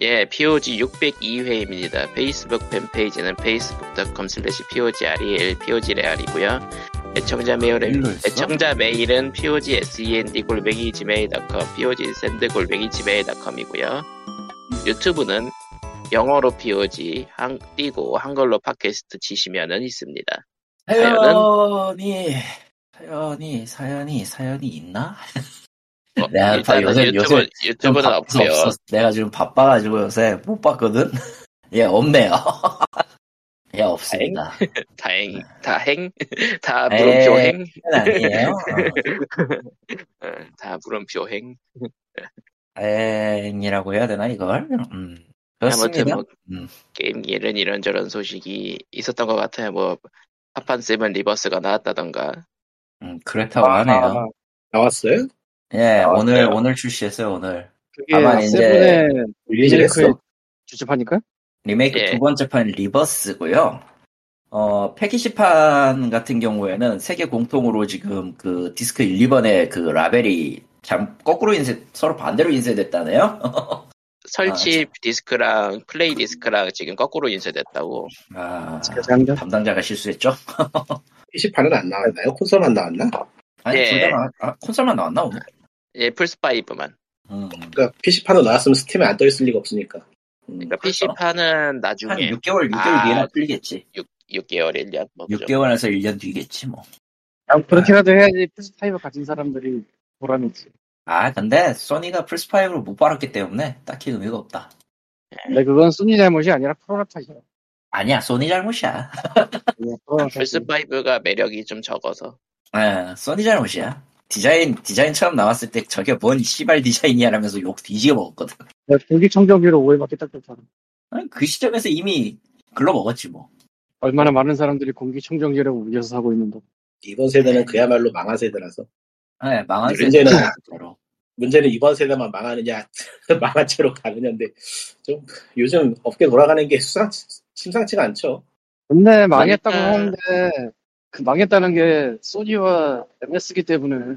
예, POG 602회입니다. 페이스북 팬페이지는 facebook.com slash POGREL, POGREAL이고요. 애청자 메일은? 애청자 메일은 POGSEND 골뱅이 gmail.com, POGSEND 골뱅이 gmail.com이고요. 유튜브는 영어로 POG, 한, 띄고 한글로 팟캐스트 치시면은 있습니다. 사연이 사연이 사연이 사연이 있나? 어, 내가 봐, 일단은 요새- 유튜브, 요새 유튜브는 좀 바- 없고요. 없어. 내가 지금 바빠가지고 요새 못 봤거든. 예 없네요. 예 없습니다. 다행, 다행, 다 에이. 물음표 행, 아니에요. 어, 다 물음표행. 다행이라고 해야 되나 이걸? 음 아무튼 그렇습니다. 뭐 음. 게임계에는 이런저런 소식이 있었던 것 같아요. 뭐 파판 세븐 리버스가 나왔다던가. 음, 그렇다고 하네요. 나왔어요? 예 나왔어요. 오늘 오늘 출시했어요 오늘 그게 다만 이제 했어? 주제파니까? 리메이크 예. 두 번째 판 Rebirth고요. 어, 패키지판 같은 경우에는 세계 공통으로 지금 그 디스크 1, 2번의 그 라벨이 참 거꾸로 인쇄, 서로 반대로 인쇄됐다네요? 설치 디스크랑 플레이 디스크랑 지금 거꾸로 인쇄됐다고. 아, 장전? 담당자가 실수했죠? PC판은 안 나왔나요? 콘솔만 나왔나? 아니, 예. 둘다 나왔, 아, 콘솔만 나왔나, 오늘? 예, 플스5만. 음, 그러니까 PC판으로 나왔으면 스팀에 안 떠있을 리가 없으니까. 음, 그러니까 그렇죠. PC판은 한 나중에 6개월, 6개월 아, 뒤에나 풀리겠지. 6, 6개월, 1년. 뭐그 정도. 6개월에서 1년 뒤겠지, 뭐. 아, 그렇게라도 해야지 플스5 가진 사람들이 보람이 있지. 아, 근데 소니가 플스5로 못 팔았기 때문에 딱히 의미가 없다. 근데 그건 소니 잘못이 아니라 프로라 탓이야. 아니야, 소니 잘못이야. 탓이야. 플스5가 매력이 좀 적어서. 예, 써니 잘못이야. 디자인, 디자인 처음 나왔을 때 저게 뭔 씨발 디자인이야 라면서 욕 뒤지게 먹었거든. 내가 공기청정기로 오해받기 딱 좋잖아. 아니, 그 시점에서 이미 글러 먹었지 뭐. 얼마나 많은 사람들이 공기청정기라고 우겨서 사고 있는데. 이번 세대는 그야말로 망한 세대라서. 예, 망한 문제는- 세대는 진짜로. 문제는 이번 세대만 망하느냐, 망한 채로 가느냐인데, 좀 요즘 업계 돌아가는 게 수상, 심상치가 않죠. 근데 망했다고 그러니까- 하는데 그 망했다는 게 소니와 MS기 때문에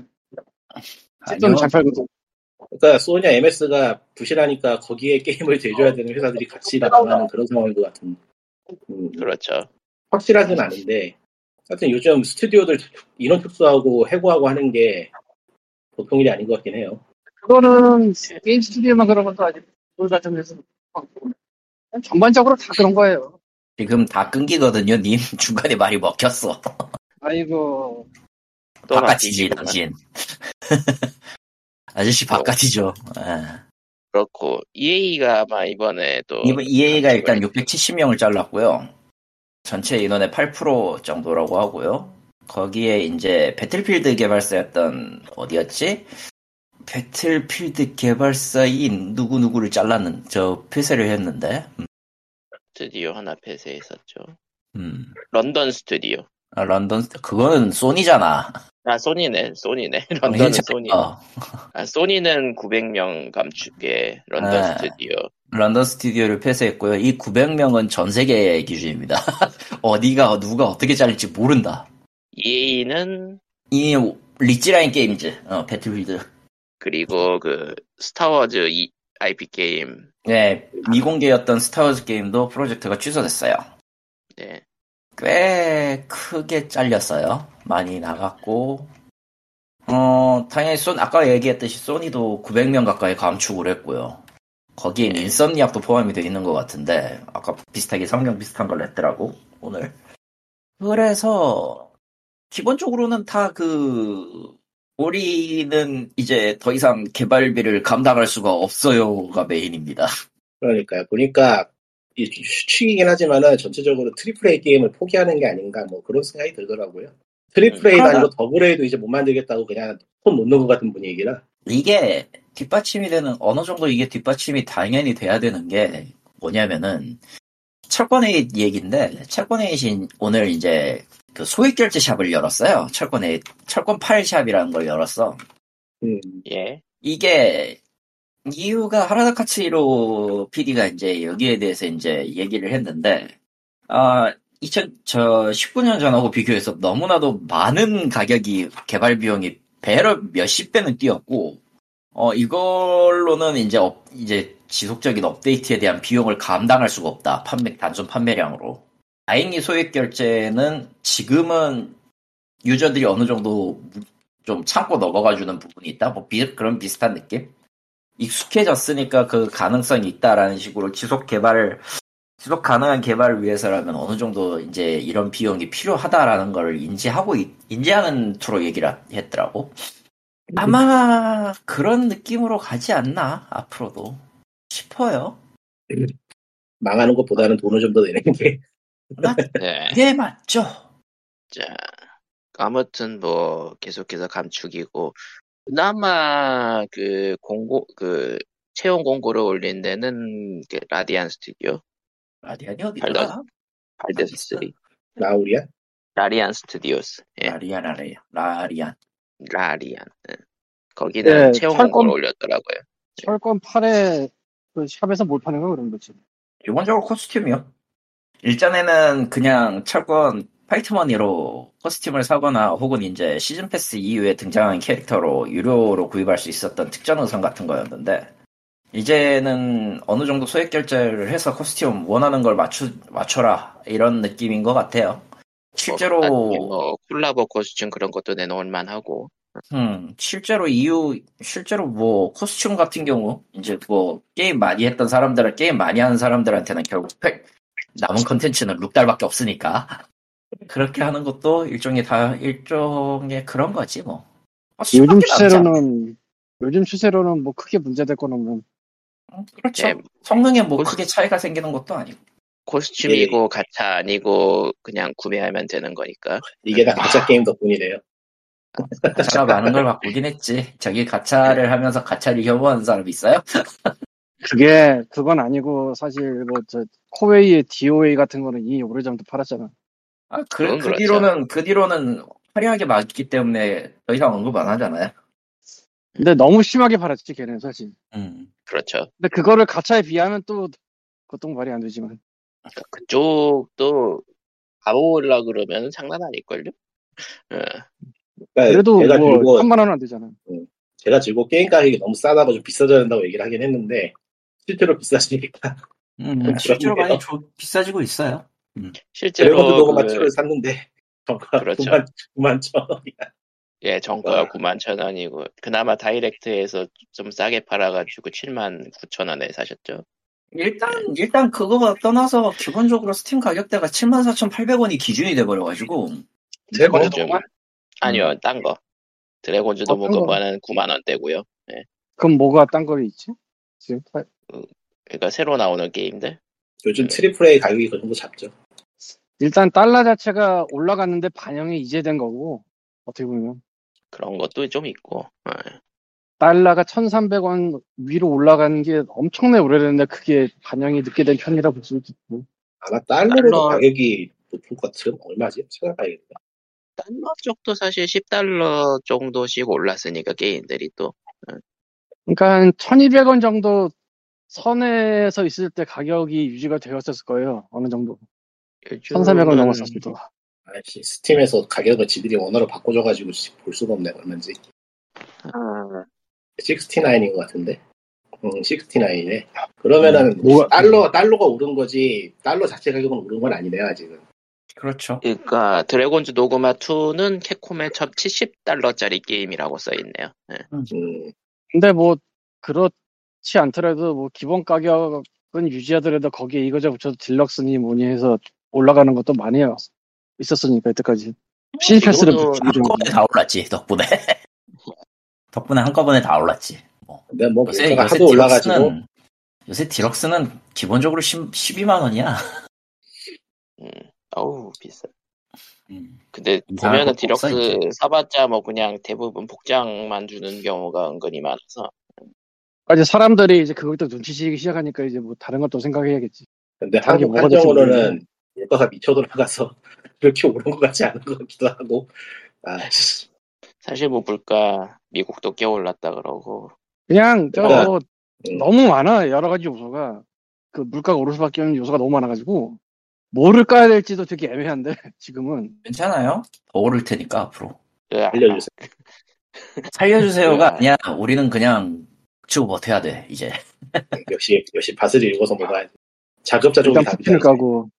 아니요. 잘 팔거든. 그러니까 소니와 MS가 부실하니까 거기에 게임을 대줘야 되는 회사들이 같이 다 망하는 그런 상황인 것 같은. 음, 그렇죠. 확실하진 않은데, 하여튼 요즘 스튜디오들 인원 축소하고 해고하고 하는 게 보통 일이 아닌 것 같긴 해요. 그거는 게임 스튜디오만 그런 것도 아니고 그 같은 데서 전반적으로 다 그런 거예요. 지금 다 끊기거든요, 님. 중간에 말이 먹혔어. 아이고 또 바깥이지. 당신. 아저씨 바깥이죠. 예. 그렇고 EA가 아마 이번에 또 이번 EA가 일단 감축을 670명을 잘랐고요. 전체 인원의 8% 정도라고 하고요. 거기에 이제 배틀필드 개발사였던 어디였지? 배틀필드 개발사인 누구누구를 잘랐는 저 폐쇄를 했는데 음, 스튜디오 하나 폐쇄했었죠. 음. 런던 스튜디오. 아, 런던 스- 그거는 소니잖아. 아 소니네, 소니네. 런던은 소니. 어, 아, 소니는 900명 감축에 런던 아. 스튜디오. 런던 스튜디오를 폐쇄했고요. 이 900명은 전 세계 기준입니다. 어디가 누가 어떻게 잘릴지 모른다. EA는 이 리치라인 게임이지. 어, 배틀필드. 그리고 그 스타워즈 이 IP 게임. 네, 미공개였던 스타워즈 게임도 프로젝트가 취소됐어요. 네. 꽤 크게 잘렸어요. 많이 나갔고, 어, 당연히 소 아까 얘기했듯이 소니도 900명 가까이 감축을 했고요. 거기엔 인섬니악도 포함이 되어 있는 것 같은데, 아까 비슷하게 성명 비슷한 걸 냈더라고, 오늘. 그래서, 기본적으로는 다 그, 우리는 이제 더 이상 개발비를 감당할 수가 없어요가 메인입니다. 그러니까요. 보니까 이 추측이긴 하지만은 전체적으로 triple A 게임을 포기하는 게 아닌가 뭐 그런 생각이 들더라고요. triple A가 아니고 double A도 이제 못 만들겠다고 그냥 손 놓는 것 같은 분위기라. 이게 뒷받침이 되는 어느 정도 이게 뒷받침이 당연히 돼야 되는 게 뭐냐면은 철권의 얘기인데 철권의 오늘 이제 그 소액 결제 샵을 열었어요. 철권의 철권 8샵이라는 걸 열었어. 음, 예. 이게 이유가 하라다 카츠히로 PD가 이제 여기에 대해서 이제 얘기를 했는데 아 2000, 저 19년 전하고 비교해서 너무나도 많은 가격이 개발 비용이 배로 몇십 배는 뛰었고 어 이걸로는 이제 업- 이제 지속적인 업데이트에 대한 비용을 감당할 수가 없다. 판매 단순 판매량으로. 다행히 소액 결제는 지금은 유저들이 어느 정도 좀 참고 넘어가주는 부분이 있다. 뭐 비, 그런 비슷한 느낌? 익숙해졌으니까 그 가능성이 있다라는 식으로 지속 개발을 지속 가능한 개발을 위해서라면 어느 정도 이제 이런 비용이 필요하다라는 걸 인지하고 있- 인지하는 투로 얘기를 했더라고. 아마 그런 느낌으로 가지 않나 앞으로도 싶어요. 망하는 것보다는 돈을 좀 더 내는 게 네. 그게 맞죠. 자, 아무튼 뭐 계속해서 감축이고 그나마 그 공고 그 채용 공고를 올린 데는 그 라디안 스튜디오 라디안이 어디더라? 발더- 발데스 3 나우리야? 라리안 스튜디오스 예 라리안 아래요. 라리안. 라리안 예. 거기는 네, 채용 철권- 공고를 올렸더라고요 철권 8에 그 샵에서 못 파는 거 그런 거지. 기본적으로 코스튬이요. 일전에는 그냥 철권 fight money로 코스튬을 사거나 혹은 이제 시즌 패스 이후에 등장하는 캐릭터로 유료로 구입할 수 있었던 특전 의상 같은 거였는데 이제는 어느 정도 소액 결제를 해서 코스튬 원하는 걸 맞추 맞춰라 이런 느낌인 것 같아요. 실제로 아니, 뭐 콜라보 코스튬 그런 것도 내놓을 만하고 음, 실제로 이유, 실제로 뭐, 코스튬 같은 경우, 이제 뭐, 게임 많이 했던 사람들은, 게임 많이 하는 사람들한테는 결국 팩, 남은 컨텐츠는 룩딸밖에 없으니까. 그렇게 하는 것도 일종의 다, 일종의 그런 거지, 뭐. 요즘 남지 않아. 추세로는 요즘 추세로는 뭐 크게 문제될 건 없는. 음, 그렇죠. 예, 성능에 뭐 코스- 크게 차이가 생기는 것도 아니고. 코스튬이고 가차 아니고 그냥 구매하면 되는 거니까 이게 다 가짜 게임 덕분이래요. 가차가 많은 걸 바꾸긴 했지. 저기 가차를 하면서 가차를 혐오하는 사람 있어요? 그게 그건 아니고 사실 뭐저 코웨이의 DOA 같은 거는 이미 오래전부터 팔았잖아. 아, 그, 그. 뒤로는, 그 뒤로는 화려하게 맞기 때문에 더 이상 언급 안 하잖아요. 근데 너무 심하게 팔았지 걔는 사실. 음. 그렇죠 근데 그거를 가차에 비하면 또 그것도 말이 안 되지만. 그쪽도 가보려 그러면 장난 아닐걸요? 예. 그러니까 그래도 제가 뭐 들고 3만 원은 안 되잖아. 제가 들고 게임 가격이 너무 싸다고 좀 비싸져야 된다고 얘기를 하긴 했는데 실제로 비싸지니까 음, 그렇네요. 실제로 많이 조- 비싸지고 있어요. 실제로 드래곤즈 도그 그- 마 2를 샀는데 정가 그렇죠. 9만 9만 천 원이야. 예, 정가가 와. 9만 천 원이고 그나마 다이렉트에서 좀 싸게 팔아가지고 7만 9천 원에 사셨죠. 일단, 일단 그거 떠나서 기본적으로 스팀 가격대가 74,800원이 기준이 돼버려가지고, 드래곤즈 좀- 도그마? 아니요, 딴 거. 드래곤즈 어, 딴 거. 도그마만은 9만 원대고요. 그럼 뭐가 딴 거리 있지? 지금 파- 그러니까 새로 나오는 게임들. 요즘 triple A 가격이 그 정도 잡죠. 일단 달러 자체가 올라갔는데 반영이 이제 된 거고 어떻게 보면 그런 것도 좀 있고. 예. 달러가 1,300원 위로 올라가는 게 엄청나게 오래됐는데 그게 반영이 늦게 된 편이라 볼 수도 있고 아마 달러로 달러- 가격이 높은 것 같은 얼마지? 찾아봐야겠다. 달러 쪽도 사실 10달러 정도씩 올랐으니까 게임들이 또. 그러니까 한 1,200원 정도 선에서 있을 때 가격이 유지가 되었을 거예요 어느 정도 요즘은 1,300원 넘었었을 때 아이씨, 스팀에서 가격을 지들이 원어로 바꿔줘가지고 볼 수가 없네 얼마인지. 아, 69인 것 같은데. 음, 69이네. 그러면은 음, 뭐가- 달러 달러가 오른 거지 달러 자체 가격은 오른 건 아니네요 아직은. 그렇죠. 그러니까 드래곤즈 노그마 2는 캡콤의 첫 70달러짜리 게임이라고 써 있네요. 예. 음, 근데 뭐 그렇 지 않더라도 뭐 기본 가격은 유지하더라도 거기에 이거저 붙여서 딜럭스니 뭐니 해서 올라가는 것도 많이 있었으니까 이때까지 시패스를 이거는 한꺼번에 다 올랐지, 덕분에. 덕분에 한꺼번에 다 올랐지. 근데 뭐 요새, 요새 하도 올라가지고 deluxe는, 요새 deluxe는 기본적으로 10, 12만 원이야. 음, 어우 비싸. 음. 근데 보면은 디럭스. 사봤자 뭐 그냥 대부분 복장만 주는 경우가 은근히 많아서 이제 사람들이 이제 그걸 또 눈치채기 시작하니까 이제 뭐 다른 것도 생각해야겠지. 근데 한국 한정으로는 물가가 미쳐 돌아가서 그렇게 오른 것 같지 않은 것 같기도 하고. 아씨. 사실 뭐 물가 미국도 꽤 올랐다 그러고 그냥 저 그러니까, 뭐 음. 너무 많아 여러 가지 요소가 그 물가가 오를 수밖에 없는 요소가 너무 많아가지고 뭐를 까야 될지도 되게 애매한데 지금은 괜찮아요. 더 오를 테니까, 앞으로. 그 아, 알려주세요. 살려주세요가 네. 아니야. 우리는 그냥 치고 버텨야 돼 이제. 역시 역시 바스를 읽어서 먹어야지. 자급자 종이 일단 답이다. 까고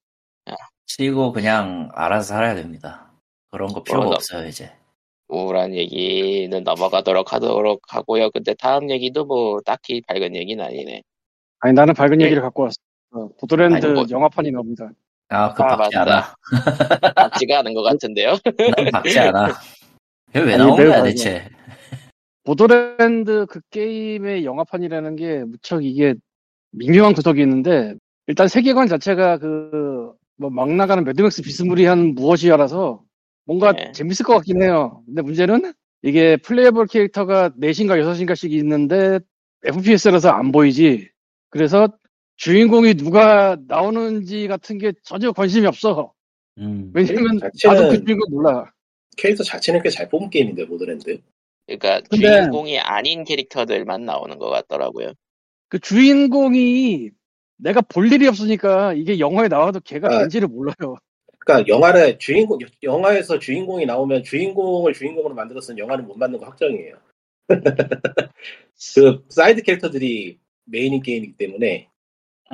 치고 그냥 알아서 살아야 됩니다. 그런 거 필요가 어, 나- 없어요 이제. 우울한 얘기는 넘어가도록 하도록 하고요. 근데 다음 얘기도 뭐 딱히 밝은 얘기는 아니네. 아니 나는 밝은 예. 얘기를 갖고 왔어. 어, 보드랜드 뭐- 영화판이 나옵니다. 아, 그 아, 박지 맞다. 않아. 맞지가 않은 것 같은데요. 난 박지 않아. 왜 나온 거야. 대체? 보더랜드 그 게임의 영화판이라는 게 무척 이게 미묘한 구석이 있는데 일단 세계관 자체가 그 뭐 막 나가는 매드맥스 비스무리한 무엇이야라서 뭔가 네. 재밌을 것 같긴 해요. 근데 문제는 이게 playable 캐릭터가 4인가 6인가씩 있는데 FPS라서 안 보이지. 그래서 주인공이 누가 나오는지 같은 게 전혀 관심이 없어. 음. 왜냐면 자체는- 나도 그 주인공 몰라. 캐릭터 자체는 꽤 잘 뽑은 게임인데 보더랜드. 그러니까 근데- 주인공이 아닌 캐릭터들만 나오는 것 같더라고요. 그 주인공이 내가 볼 일이 없으니까 이게 영화에 나와도 걔가 아. 뭔지를 몰라요. 그러니까 영화를 주인공 영화에서 주인공이 나오면 주인공을 주인공으로 만들었으면 영화는 못 만든 거 확정이에요. 그 사이드 캐릭터들이 메인인 게임이기 때문에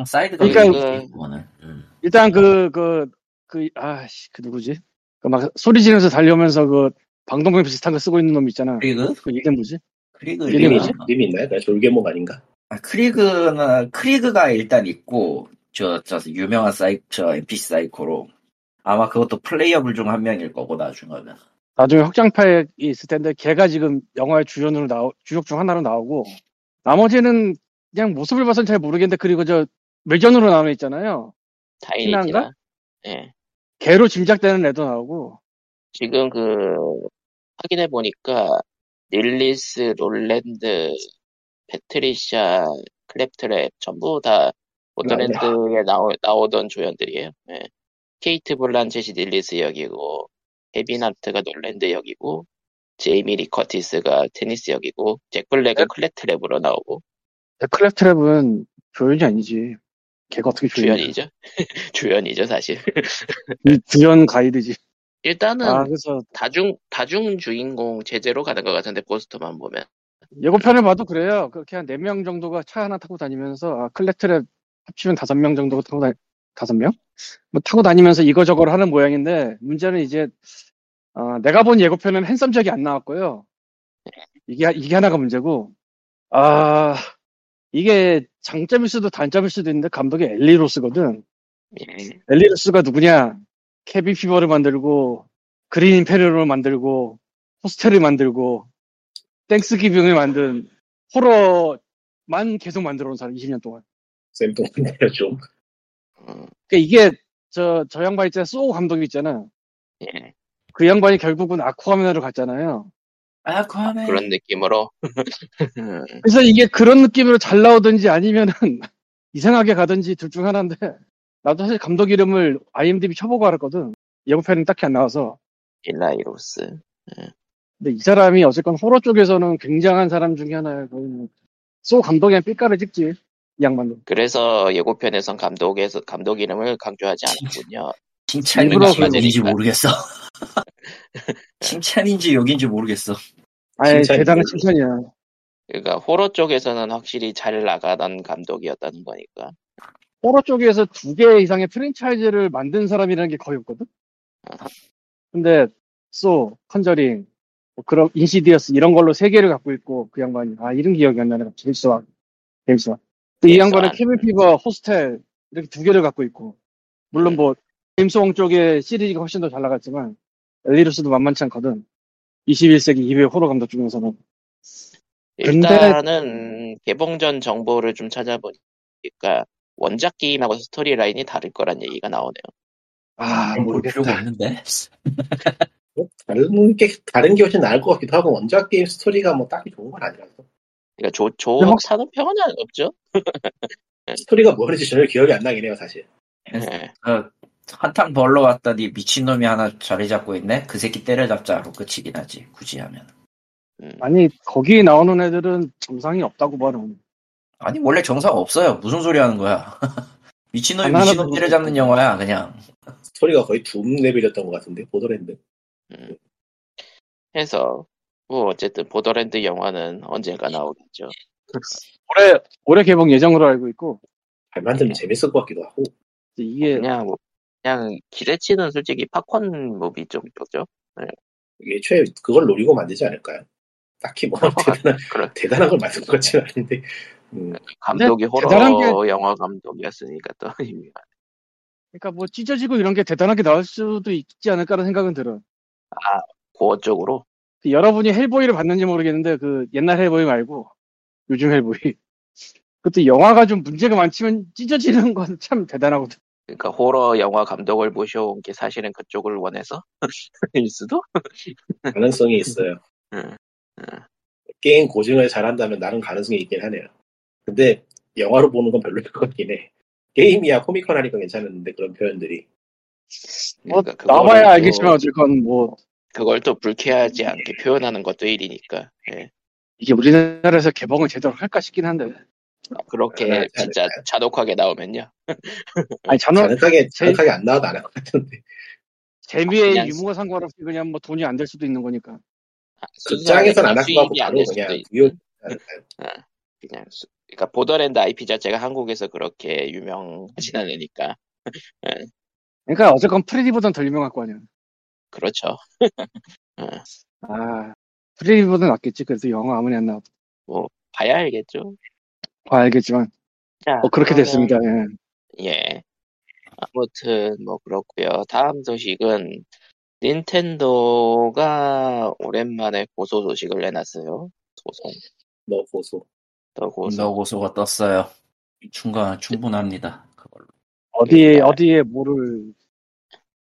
사이드가 그러니까 그러니까 그거는. 음. 일단 그, 그, 그, 아씨, 그 누구지? 그 막 소리 지르면서 달려오면서 그 방독면 비슷한 거 쓰고 있는 놈 있잖아. 크리그? 그 이게 뭐지? 크리그 이름이 님이 뭐지? 이름이 있나요? 그냥 졸개몹 아닌가? 아, 크리그는 크리그가 일단 있고 저, 저 유명한 사이 저 NPC 사이코로 아마 그것도 playable 중 한 명일 거고 나중에는 나중에 확장팩이 있을 텐데 걔가 지금 영화의 주연으로 나오, 주역 중 하나로 나오고 나머지는 그냥 모습을 봐서는 잘 모르겠는데 그리고 저 외전으로 나오는 애 있잖아요. 타이니 티나. 예. 걔로 짐작되는 애도 나오고 지금 그 확인해 보니까 릴리스, 롤랜드, 패트리샤, 클랩트랩 전부 다 보더랜드에 나오, 나오던 조연들이에요. 예. 케이트 블란쳇이 릴리스 역이고 케빈 하트가 롤랜드 역이고 제이미 리 커티스가 태니스 역이고 잭 블랙은 클랩트랩으로 나오고 클랩트랩은 조연이 아니지. 걔가 어떻게 조연이야? 주연이죠. 주연이죠 사실. 이 주연 가이드지. 일단은 아 그래서 다중 다중 주인공 체제로 가는 것 같은데 포스터만 보면 예고편을 봐도 그래요. 그렇게 한 4명 정도가 차 하나 타고 다니면서, 아, 클랩트랩 합치면 5명 정도가 타고 다니, 5명? 뭐 타고 다니면서 이거저거를 하는 모양인데, 문제는 이제, 아, 내가 본 예고편은 핸섬 잭이 안 나왔고요. 이게, 이게 하나가 문제고, 아, 이게 장점일 수도 단점일 수도 있는데, 감독이 엘리 로스거든. 예. 엘리 로스가 누구냐? 캐빈 피버를 만들고, 그린 인페르노를 만들고, 호스텔을 만들고, 땡스 기빙을 만든 호러만 계속 만들어 온 사람 20년 동안. 좀. 음, 그러니까 이게 저, 저 양반 있잖아. 소우 감독이 있잖아. 예. 그 양반이 결국은 아쿠아맨으로 갔잖아요. 아쿠아맨 그런 느낌으로 그래서 이게 그런 느낌으로 잘 나오든지 아니면은 이상하게 가든지 둘 중 하나인데 나도 사실 감독 이름을 IMDb 쳐보고 알았거든. 예고편은 딱히 안 나와서. 일라이로스 근데 이 사람이 어쨌건 호러 쪽에서는 굉장한 사람 중에 하나예요. 거의 뭐. 소우 감독이 삐까를 찍지. 이 양반도. 그래서 예고편에선 감독에서 감독 이름을 강조하지 않았군요. 칭찬인지 욕인지. 모르겠어. 칭찬인지 욕인지 모르겠어. 아예 대단한? 칭찬이야. 그러니까 호러 쪽에서는 확실히 잘 나가던 감독이었다는 거니까. 호러 쪽에서 두 개 이상의 프랜차이즈를 만든 사람이라는 게 거의 없거든? 근데, 소, 컨저링, 뭐 그런, 인시디어스, 이런 걸로 세 개를 갖고 있고, 그 양반이. 아, 이름 기억이 안 나네. 제임스 왕. 제임스 왕. 또 이 양반은 왕. 캐빈 피버, 호스텔, 이렇게 두 개를 갖고 있고. 물론 뭐, 제임스 왕 쪽의 시리즈가 훨씬 더 잘 나갔지만, 엘리 로스도 만만치 않거든. 21세기 이후 호러 감독 중에서는. 근데- 일단은 개봉 전 정보를 좀 찾아보니까 원작 게임하고 스토리 라인이 다를 거란 얘기가 나오네요. 아, 볼 필요가. 없는데. 뭐 다른 게 다른 게 훨씬 나을 것 같기도 하고 원작 게임 스토리가 뭐 딱히 좋은 건 아니라서 그러니까 조, 근데 혹시- 좋다는 평은 없죠. 스토리가 뭐였는지 전혀 기억이 안 나긴 해요 사실. 예. 어, 한탕 벌러 왔더니 미친놈이 하나 자리 잡고 있네? 그 새끼 때려잡자로 끝이긴 하지, 굳이 하면. 음. 아니, 거기 나오는 애들은 정상이 없다고 봐는. 아니, 원래 정상 없어요. 무슨 소리 하는 거야. 미친놈이 하나하나 미친놈 더 때려잡는 영화야, 그냥. 스토리가 거의 둠 레벨이었던 것 같은데 보더랜드. 음. 해서 뭐 어쨌든 보더랜드 영화는 언젠가 나오겠죠. 올해 올해 개봉 예정으로 알고 있고 잘 만들면 재밌을 것 같기도 하고. 이게 그냥 뭐, 그냥 기대치는 솔직히 팝콘 무비 정도죠. 애초에 그걸 노리고 만들지 않을까요? 딱히 뭐 대단한, 그래. 대단한 걸 만든 것 같지는 않은데. 음, 감독이 호러 영화 감독이었으니까 또 의미가. 그러니까 뭐 찢어지고 이런 게 대단하게 나올 수도 있지 않을까라는 생각은 들어. 고어 쪽으로. 그 여러분이 헬보이를 봤는지 모르겠는데 그 옛날 헬보이 말고 요즘 헬보이. 그것도 영화가 좀 문제가 많지만 찢어지는 건 참 대단하거든. 그러니까 호러 영화 감독을 모셔온 게 사실은 그쪽을 원해서 일 수도. 가능성이 있어요. 응. 게임 고증을 잘한다면 나름 가능성이 있긴 하네요. 근데 영화로 보는 건 별로일 것 같긴 해. 게임이야 코미컨 하니까 괜찮은데 그런 표현들이 뭐 그러니까 또- 알겠지만 어쨌건 뭐 그걸 또 불쾌하지 않게 표현하는 것도 일이니까. 예. 이게 우리나라에서 개봉을 제대로 할까 싶긴 한데. 그렇게 하지 진짜 않을까요? 잔혹하게 나오면요. 아니 자극하게 제- 자극하게 안 나와도 안 할 것 같은데 재미의 그냥 유무와 상관없이 그냥 뭐 돈이 안 될 수도 있는 거니까. 극장에서는 안할 것 같고 바로 될 수도 그냥 있- 무효 않을까요? 그냥 수- 그러니까 보더랜드 IP 자체가 한국에서 그렇게 유명하진 않으니까 그러니까 어쨌건 프레디보단 덜 유명할 거 아니야. 그렇죠. 아 프레디보다 낫겠지. 그래도 영화 아무리 안 나와도 봐야 알겠죠. 봐 알겠지만 자, 뭐 그렇게 그러면- 됐습니다. 예. 예. 아무튼 뭐 그렇고요. 다음 소식은 닌텐도가 오랜만에 고소 소식을 내놨어요. 소송. 너 고소 또 고소. 너 고소가 떴어요. 충분 충분합니다. 그걸로. 어디에 그러니까- 어디에 뭐를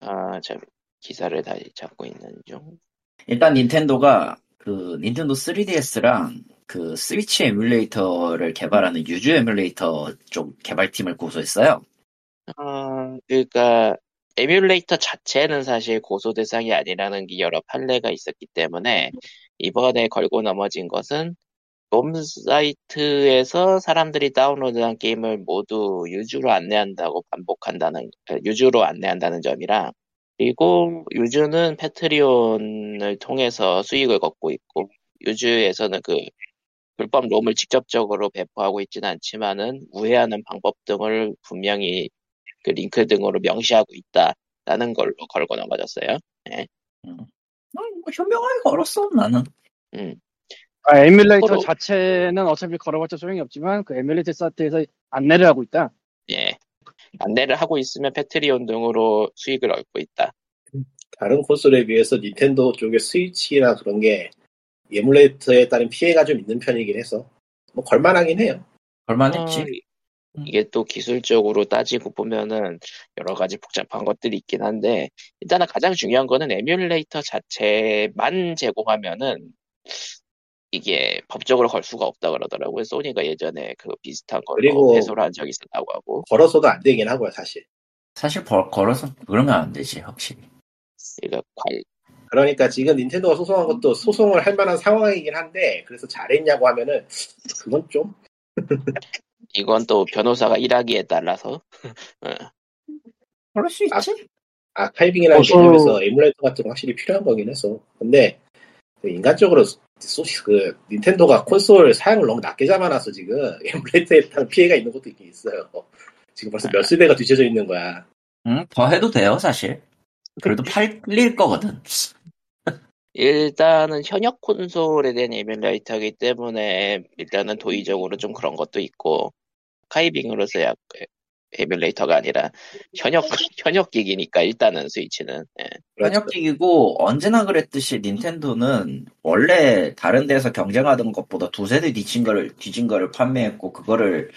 아, 참 기사를 다시 찾고 있는 중. 일단 닌텐도가 그 닌텐도 3DS랑 그 스위치 에뮬레이터를 개발하는 유주 에뮬레이터 쪽 개발팀을 고소했어요. 아, 그러니까 에뮬레이터 자체는 사실 고소 대상이 아니라는 게 여러 판례가 있었기 때문에 이번에 걸고 넘어진 것은 롬 사이트에서 사람들이 다운로드한 게임을 모두 유주로 안내한다고 반복한다는 아, 유주로 안내한다는 점이랑 그리고 유주는 패트리온을 통해서 수익을 걷고 있고 유주에서는 그 불법 롬을 직접적으로 배포하고 있지는 않지만은 우회하는 방법 등을 분명히 그 링크 등으로 명시하고 있다라는 걸로 걸고 넘어졌어요. 음, 뭐 현명하게 걸었어 나는. 음, 아, 에뮬레이터 서로- 자체는 어차피 걸어봤자 소용이 없지만 그 에뮬레이터 사이트에서 안내를 하고 있다. 예. 안내를 하고 있으면 패트리온 등으로 수익을 얻고 있다. 다른 콘솔에 비해서 닌텐도 쪽의 스위치나 그런 게 에뮬레이터에 따른 피해가 좀 있는 편이긴 해서 뭐 걸만하긴 해요. 걸만했지. 어, 이게 또 기술적으로 따지고 보면은 여러 가지 복잡한 것들이 있긴 한데 일단은 가장 중요한 거는 에뮬레이터 자체만 제공하면은 이게 법적으로 걸 수가 없다 그러더라고요. 소니가 예전에 그 비슷한 걸로 그리고- 해소를 한 적이 있었다고 하고. 걸어서도 안 되긴 하고요 사실. 사실 벌- 걸어서 그러면 안 되지 확실히. 그러니까 관- 그러니까 지금 닌텐도가 소송한 것도 소송을 할 만한 상황이긴 한데 그래서 잘했냐고 하면은 그건 좀 이건 또 변호사가 일하기에 따라서 그럴 수 있지. 아카이빙이라는 어서- 개념에서 에뮬레이터 같은 거 확실히 필요한 거긴 해서 근데 그 인간적으로 소시 그 닌텐도가 콘솔 사양을 너무 낮게 잡아놔서 지금 에뮬레이터에 따른 피해가 있는 것도 있긴 있어요. 지금 벌써 몇 세대가 뒤쳐져 있는 거야. 응, 더 해도 돼요 사실. 그래도 팔릴 거거든. 일단은 현역 콘솔에 대한 에뮬레이터이기 때문에 일단은 도의적으로 좀 그런 것도 있고 카이빙으로서야 에뮬레이터가 아니라 현역 현역 기기니까 일단은 스위치는 예. 그렇죠. 현역 기기고 언제나 그랬듯이 닌텐도는 원래 다른 데서 경쟁하던 것보다 두세 대 뒤진 거를 뒤진 거를 판매했고 그거를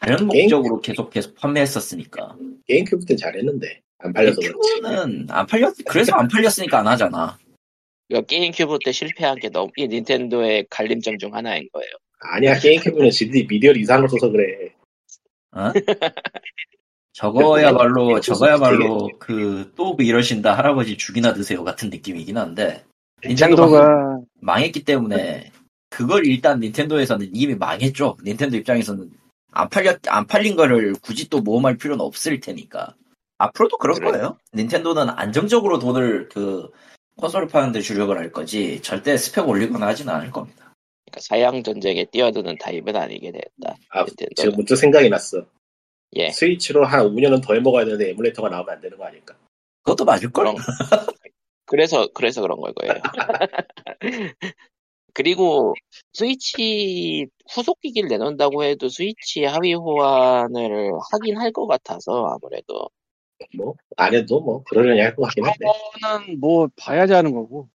다른 게임- 목적으로 계속 계속 판매했었으니까. 게임큐브 땐 잘했는데 안 팔려서 그렇지. 큐브는 안 팔렸 그래서 안 팔렸으니까 안 하잖아. 그러니까 게임 큐브 때 실패한 게 너무 이 닌텐도의 갈림점 중 하나인 거예요. 아니야 게임큐브는 지들이 미디어를 이상한 걸로 써서 그래. 어? 저거야말로 저거야말로 그 또 이러신다 할아버지 죽이나 드세요 같은 느낌이긴 한데 닌텐도가 망했기 때문에 그걸 일단 닌텐도에서는 이미 망했죠. 닌텐도 입장에서는 안 팔렸 안 팔린 거를 굳이 또 모험할 필요는 없을 테니까 앞으로도 그럴 그래. 거예요. 닌텐도는 안정적으로 돈을 그 콘솔을 파는데 주력을 할 거지 절대 스펙 올리거나 하지는 않을 겁니다. 그러니까 사양 전쟁에 뛰어드는 타입은 아니게 됐다. 아, 닌텐도는. 지금 문득 생각이 났어. 예. 스위치로 한 5년은 더 해먹어야 되는데 에뮬레이터가 나오면 안 되는 거 아닐까? 그것도 맞을걸? 그래서 그래서 그런 걸 거예요. 그리고 스위치 후속 기기를 내놓는다고 해도 스위치 하위 호환을 하긴 할 것 같아서 아무래도 뭐, 안 해도 뭐, 그러려니 할 것 같긴 한데. 그거는 뭐 봐야지 하는 거고.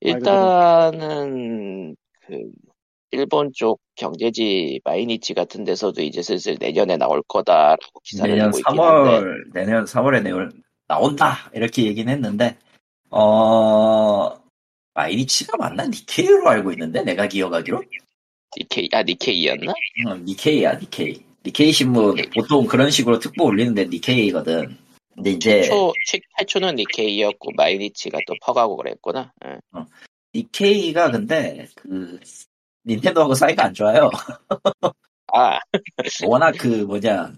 일단은 그 일본 쪽 경제지 마이니치 같은 데서도 이제 슬슬 내년에 나올 거다라고 기사를 내년 내고 있긴 한데 3월 내년 3월에 내올 나온다 이렇게 얘기는 했는데 어 마이니치가 맞나 니케이로 알고 있는데 내가 기억하기로 니케이 아 니케이였나? 어, 니케이야 니케이 니케이 신문 보통 그런 식으로 특보 올리는데 니케이거든 근데 이제 초 최- 최초는 니케이였고 마이니치가 또 퍼가고 그랬구나. 응. 니케이가 근데 그 닌텐도하고 사이가 안 좋아요. 아. 워낙 그 뭐냐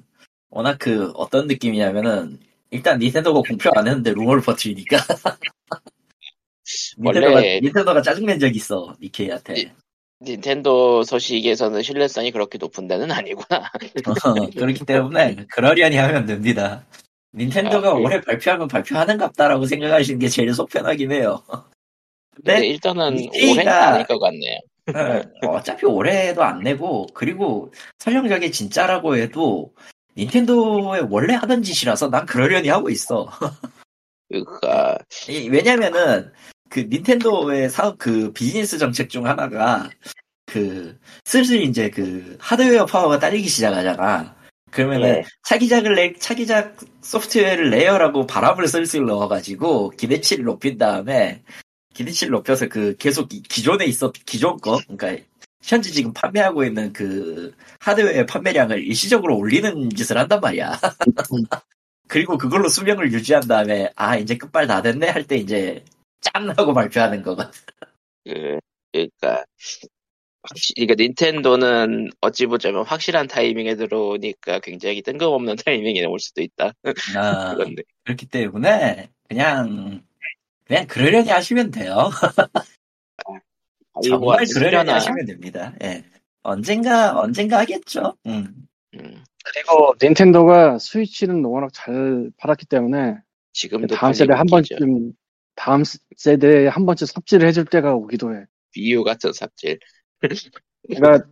워낙 그 어떤 느낌이냐면은 일단 닌텐도가 공표 안 했는데 루머를 퍼뜨리니까. 닌텐도가, 원래- 닌텐도가 짜증낸 적 있어 니케이한테. 니- 닌텐도 소식에서는 신뢰성이 그렇게 높은 데는 아니구나. 어, 그렇기 때문에 그러려니 하면 됩니다. 닌텐도가 아, 그- 올해 발표하면 발표하는갑다라고 생각하시는 게 제일 속편하긴 해요. 근데 근데 일단은 니케이가- 올해는 아닐 것 같네요. 어, 어차피 올해도 안 내고 그리고 설령적이 진짜라고 해도 닌텐도에 원래 하던 짓이라서 난 그러려니 하고 있어 그니까 이- 왜냐면은 그 닌텐도의 사업 그 비즈니스 정책 중 하나가 그 슬슬 이제 그 하드웨어 파워가 딸리기 시작하잖아. 그러면은 예. 차기작을 내 차기작 소프트웨어를 내요라고 바람을 슬슬 넣어가지고 기대치를 높인 다음에 기대치를 높여서 그 계속 이- 기존에 있었 기존 거 그러니까 현재 지금 판매하고 있는 그 하드웨어 판매량을 일시적으로 올리는 짓을 한단 말이야. 그리고 그걸로 수명을 유지한 다음에 아 이제 끝발 다 됐네 할 때 이제 짠 하고 발표하는 거거든. 그 그러니까 확실 그러니까 닌텐도는 어찌 보자면 확실한 타이밍에 들어오니까 굉장히 뜬금없는 타이밍에 올 수도 있다. 아, 그렇기 때문에 그냥 그냥 그러려니 하시면 돼요. 정말 그러려니 쓰려나. 하시면 됩니다. 예. 언젠가 언젠가 하겠죠. 음. 음, 그리고 닌텐도가 스위치는 워낙 잘 팔았기 때문에 지금도 다음 세대 한. 번쯤 다음 세대에 한 번쯤 삽질을 해줄 때가 오기도 해. 위유 같은 삽질. 그러니까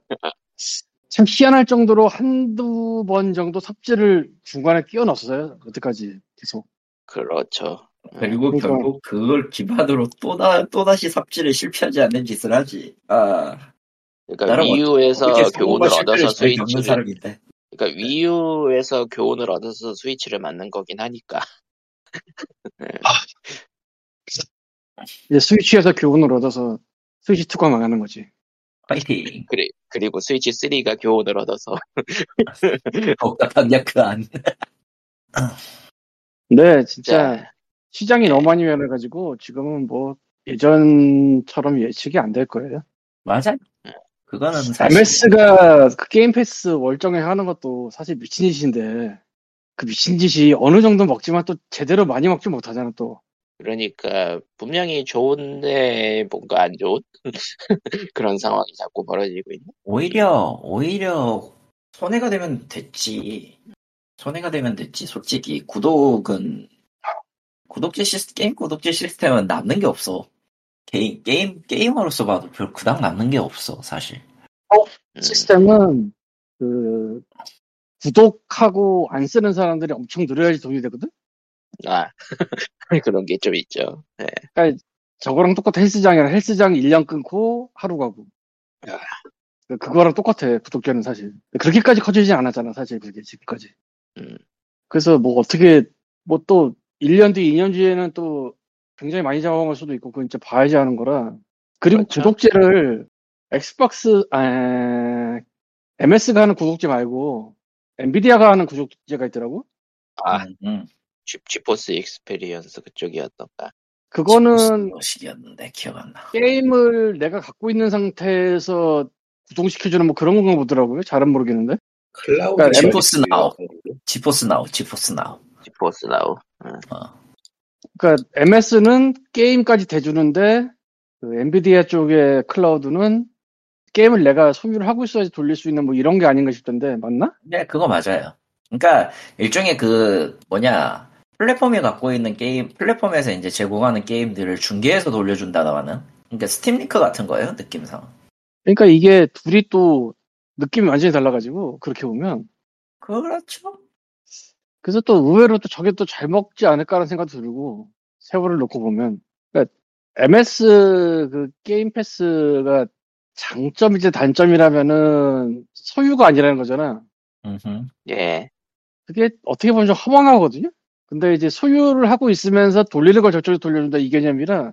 참 희한할 정도로 한두 번 정도 삽질을 중간에 끼워 넣었어요. 여태까지 계속. 그렇죠. 그리고 그러니까- 결국 그걸 기반으로 또다 또다시 삽질에 실패하지 않는 짓을 하지. 아, 그러니까 위유에서 교훈을 얻어서 스위치를 사람인데. 그러니까 위유에서 교훈을 얻어서 스위치를 만든 거긴 하니까. 이제 스위치에서 교훈을 얻어서 스위치 2가 망하는 거지. 파이팅. 그리, 그리고 스위치 3가 교훈을 얻어서 복잡한 약그 안. 근데 진짜 자, 시장이 너무 많이 변해가지고 지금은 뭐 예전처럼 예측이 안 될 거예요. 맞아. 그거는 사실. MS가 그 게임 패스 월정에 하는 것도 사실 미친 짓인데 그 미친 짓이 어느 정도 먹지만 또 제대로 많이 먹지 못하잖아 또. 그러니까 분명히 좋은데 뭔가 안 좋은 그런 상황이 자꾸 벌어지고 있는. 오히려 오히려 손해가 되면 됐지. 손해가 되면 됐지. 솔직히 구독은 구독제 시스 게임 구독제 시스템은 남는 게 없어. 게임 게임 게이머로서 봐도 별 그닥 남는 게 없어 사실. 음, 시스템은 그 구독하고 안 쓰는 사람들이 엄청 늘어야지 돈이 되거든. 아 그런 게 좀 있죠. 네. 그러니까 저거랑 똑같아 헬스장이랑 헬스장 1년 끊고 하루 가고. 아. 그거랑 똑같아 구독자는 사실. 그렇게까지 커지지 않았잖아 사실 그게 지금까지. 음. 그래서 뭐 어떻게 뭐 또 1년 뒤 2년 뒤에는 또 굉장히 많이 잡아먹을 수도 있고 그건 진짜 봐야지 하는 거라. 그리고 그렇죠. 구독제를 엑스박스 아, MS가 하는 구독제 말고 NVIDIA가 하는 구독제가 있더라고. 아 음, 음. G, GeForce Experience 그쪽이었던가. 그거는 식이었는데 기억 안 나. 게임을 내가 갖고 있는 상태에서 구동시켜주는 뭐 그런 건가 보더라고요. 잘은 모르겠는데. 클라우드 그러니까 있어요. 나오. 지포스 나우, 지포스 나우. 쥐포스 나우. 그러니까 MS는 게임까지 대주는데 그 엔비디아 쪽의 클라우드는 게임을 내가 소유를 하고 있어야지 돌릴 수 있는 뭐 이런 게 아닌가 싶던데 맞나? 네, 그거 맞아요. 그러니까 일종의 그 뭐냐 플랫폼이 갖고 있는 게임 플랫폼에서 이제 제공하는 게임들을 중계해서 돌려준다는 그러니까 Steam Link 같은 거예요 느낌상. 그러니까 이게 둘이 또 느낌이 완전히 달라가지고 그렇게 보면 그렇죠. 그래서 또 의외로 또 저게 또 잘 먹지 않을까라는 생각도 들고 세월을 놓고 보면 그러니까 MS 그 게임 패스가 장점이지 단점이라면은 소유가 아니라는 거잖아. 예. 그게 어떻게 보면 좀 허망하거든요. 근데 이제 소유를 하고 있으면서 돌리는 걸 저쪽에 돌려준다 이 개념이라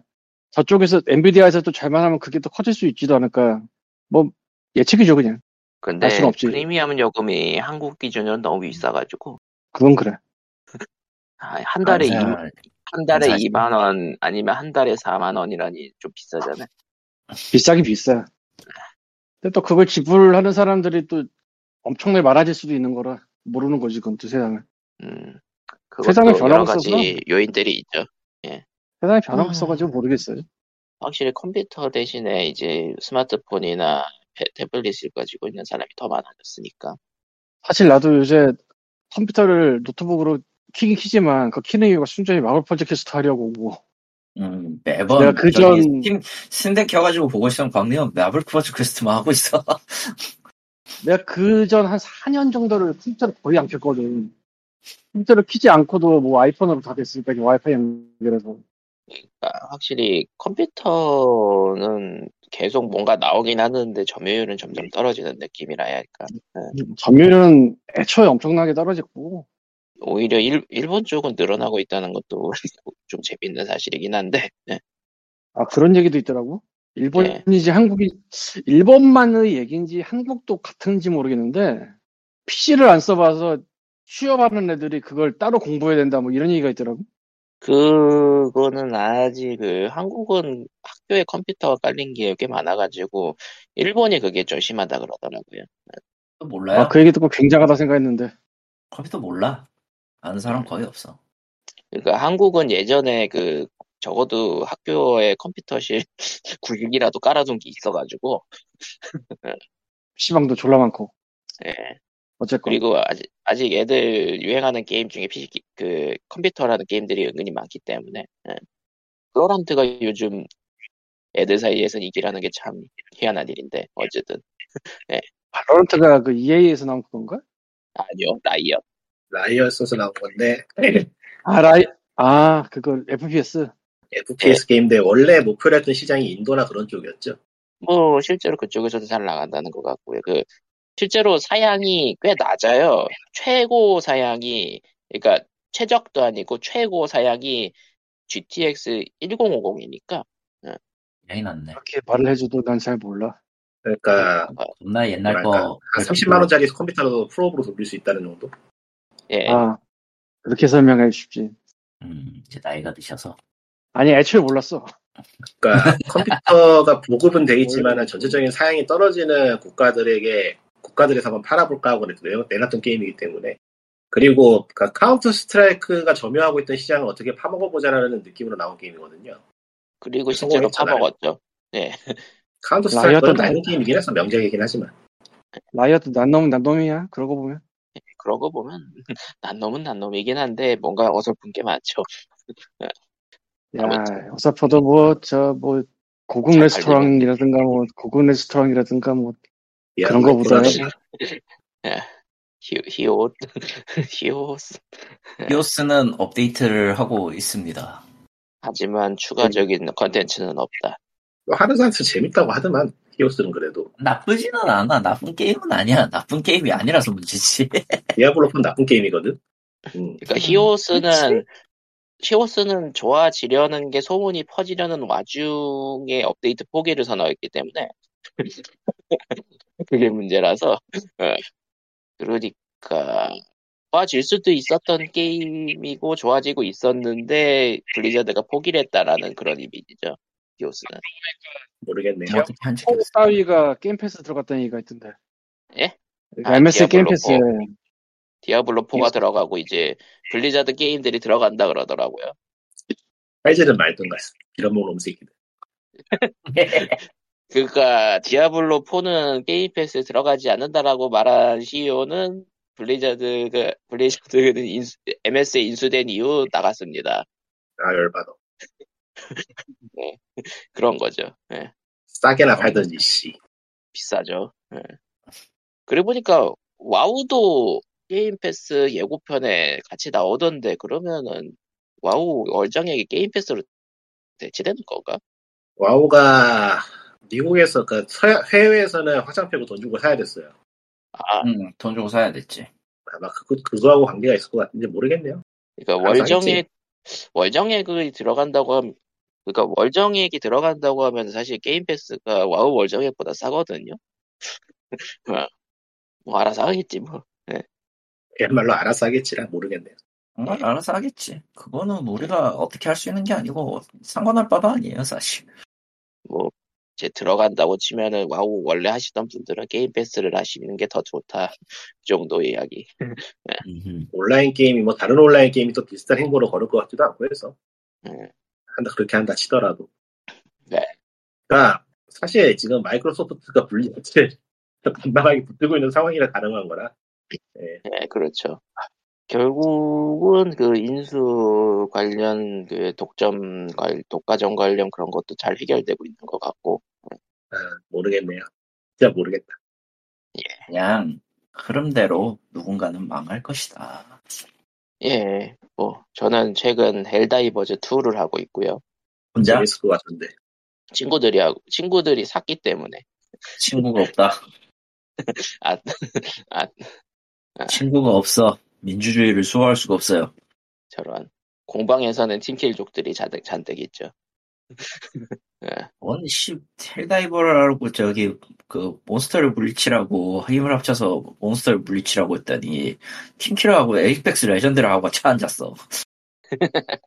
저쪽에서 엔비디아에서 또 잘만 하면 그게 또 커질 수 있지도 않을까. 뭐 예측이죠 그냥. 근데. 프리미엄 요금이 한국 기준으로 너무 비싸가지고 그건 그래. 아, 한 달에 이, 아, 한 달에 사실. 2만 원 아니면 한 달에 4만 원이라니 좀 비싸잖아요. 비싸긴 비싸. 근데 또 그걸 지불하는 사람들이 또 엄청나게 많아질 수도 있는 거라 모르는 거지 그건 또 세상을. 음. 세상에 변화가 여러 가지 있어서. 요인들이 있죠. 세상에 변화가 아. 있어가지고 모르겠어요. 확실히 컴퓨터 대신에 이제 스마트폰이나 태- 태블릿을 가지고 있는 사람이 더 많아졌으니까. 사실 나도 요새 컴퓨터를 노트북으로 키긴 키지만 그 키는 이유가 순전히 Marvel Puzzle Quest 하려고 뭐 음, 매번 내가 그 저기 전- Steam Steam Deck 켜가지고 보고 있으면 광대현 Marvel Quest만 하고 있어. 내가 그 전 한 4년 정도를 컴퓨터를 거의 안 켰거든. 컴퓨터를 키지 않고도 뭐 아이폰으로 다 됐으니까 와이파이 연결해서 그러니까 확실히 컴퓨터는 계속 뭔가 나오긴 하는데 점유율은 점점 떨어지는 느낌이라 해야 할까. 점유율은 애초에 엄청나게 떨어졌고 오히려 일, 일본 쪽은 늘어나고 있다는 것도 좀 재밌는 사실이긴 한데. 네. 아 그런 얘기도 있더라고. 일본이지 한국이 일본만의 얘기인지 한국도 같은지 모르겠는데 PC를 안 써봐서 취업하는 애들이 그걸 따로 공부해야 된다 뭐 이런 얘기가 있더라고. 그거는 아직 그 한국은 학교에 컴퓨터가 깔린 게 꽤 많아가지고 일본이 그게 좀 심하다 그러더라고요. 또 몰라요? 아 그 얘기 듣고 굉장하다 생각했는데 컴퓨터 몰라. 아는 사람 거의 없어. 그러니까 한국은 예전에 그 적어도 학교에 컴퓨터실 구육이라도 깔아둔 게 있어가지고 PC방도 졸라 많고 예. 어쨌건 그리고 아직 아직 애들 유행하는 게임 중에 PC 기- 그 컴퓨터라는 게임들이 은근히 많기 때문에 예. 플로란트가 요즘 애들 사이에서는 이기라는 게 참 희한한 일인데 어쨌든 발로란트가 그 EA에서 나온 그건가? 아니요 라이엇 라이엇에서 나온 건데 아 라이 아 그거 FPS FPS 게임인데 원래 목표로 했던 시장이 인도나 그런 쪽이었죠. 뭐 실제로 그쪽에서도 잘 나간다는 것 같고요. 그 실제로 사양이 꽤 낮아요. 최고 사양이 그러니까 최적도 아니고 최고 사양이 GTX 1050이니까 야이 났네. 그렇게 말을 해줘도 난 잘 몰라. 그러니까 겁나 옛날 뭐랄까, 거. 한 30만 원짜리 컴퓨터로 프로브로 돌릴 수 있다는 정도. 예. 아 그렇게 설명해 쉽지. 음, 이제 나이가 드셔서. 아니 애초에 몰랐어. 그러니까 컴퓨터가 보급은 돼 있지만 전체적인 사양이 떨어지는 국가들에게 국가들에서 한번 팔아볼까 하고 내- 내놨던 게임이기 때문에 그리고 그러니까 Counter-Strike가 점유하고 있던 시장을 어떻게 파먹어보자라는 느낌으로 나온 게임이거든요. 그리고 실제로. 파먹었죠. Counter Riot도 Strike는 나- 나은 게임이긴 해서 명작이긴 하지만 Riot도 난놈은 난놈이야. 그러고 보면. 그러고 보면 난 놈은 난 놈이긴 한데 뭔가 어설픈 게 많죠. 야. 어사퍼도 뭐 저뭐 고급 잘 레스토랑이라든가 뭐 고급 레스토랑이라든가 뭐 야, 그런 뭐 거보다는 그런- 히, 히오 히오스 히오스는 업데이트를 하고 있습니다. 하지만 추가적인 컨텐츠는 없다. 뭐 하는 사람들 재밌다고 하더만 히오스는 그래도 나쁘지는 않아. 나쁜 게임은 아니야. 나쁜 게임이 아니라서 문제지. 디아블로는 나쁜 게임이거든. 음. 그러니까 음, 히오스는 히오스는 좋아지려는 게 소문이 퍼지려는 와중에 업데이트 포기를 선언했기 때문에 그게 문제라서 어. 그러니까 좋아질 수도 있었던 게임이고 좋아지고 있었는데 Blizzard가 포기를 했다라는 그런 이미지죠 히오스는 모르겠네요. 뭐 어떻게 한코 따위가 게임 패스 들어갔다는 얘기가 있던데. 예? 그러니까 아, MS 게임 패스에 디아블로 4가 히오스. 들어가고 이제 블리자드 게임들이 들어간다 그러더라고요 사이즈는 말던가 이런 놈 놈새끼들. 그니까 Diablo 4는 Game Pass에 들어가지 않는다라고 말한 CEO는 Blizzard 그 Blizzard는 인수, MS에 인수된 이후 나갔습니다. 아 열받아. 그런 거죠. 예. 싸게나 팔던지 씨. 비싸죠. 예. 그리고 보니까 와우도 Game Pass 예고편에 같이 나오던데 그러면은 와우 월정액이 Game Pass로 대체되는 건가? 와우가 미국에서 그 서- 해외에서는 확장팩으로 돈 주고 사야 됐어요. 아, 응, 돈 주고 사야 됐지. 아마 그거 그거하고 관계가 있을 것 같은데 모르겠네요. 그러니까 아, 월정액 월정액이 들어간다고 하면 그러니까 월정액이 들어간다고 하면 사실 Game Pass가 와우 월정액보다 싸거든요. 뭐 알아서 하겠지 뭐. 그야말로 알아서 하겠지라 모르겠네요. 응, 알아서 하겠지. 그거는 우리가 어떻게 할 수 있는 게 아니고 상관할 바도 아니에요, 사실. 뭐 이제 들어간다고 치면은 와우 원래 하시던 분들은 Game Pass를 하시는 게 더 좋다 그 정도 이야기. 음흠. 온라인 게임이 뭐 다른 온라인 게임이 또 비슷한 행보를 걸을 것 같기도 하고 해서 음, 한다 그렇게 한다 치더라도. 네. 그러니까 사실 지금 Microsoft가 분리를 빵빵하게 붙들고 있는 상황이라 가능한 거라. 예. 네, 그렇죠. 결국은 그 인수 관련 그 독점 관 독과점 관련 그런 것도 잘 해결되고 있는 것 같고 아, 모르겠네요. 진짜 모르겠다. 그냥 흐름대로 누군가는 망할 것이다. 예, 뭐 저는 최근 Helldivers 2를 하고 있고요. 혼자 재밌을 것 같은데. 친구들이 하고 친구들이 샀기 때문에 친구가 없다. 아, 아 친구가 없어. 민주주의를 수호할 수가 없어요. 저런 공방에서는 team kill족들이 잔뜩 잔뜩 있죠. 예, 원시 Helldiver라고 저기 그 몬스터를 물리치라고 힘을 합쳐서 몬스터를 물리치라고 했더니 team kill하고 Apex Legends를 하고 같이 앉았어.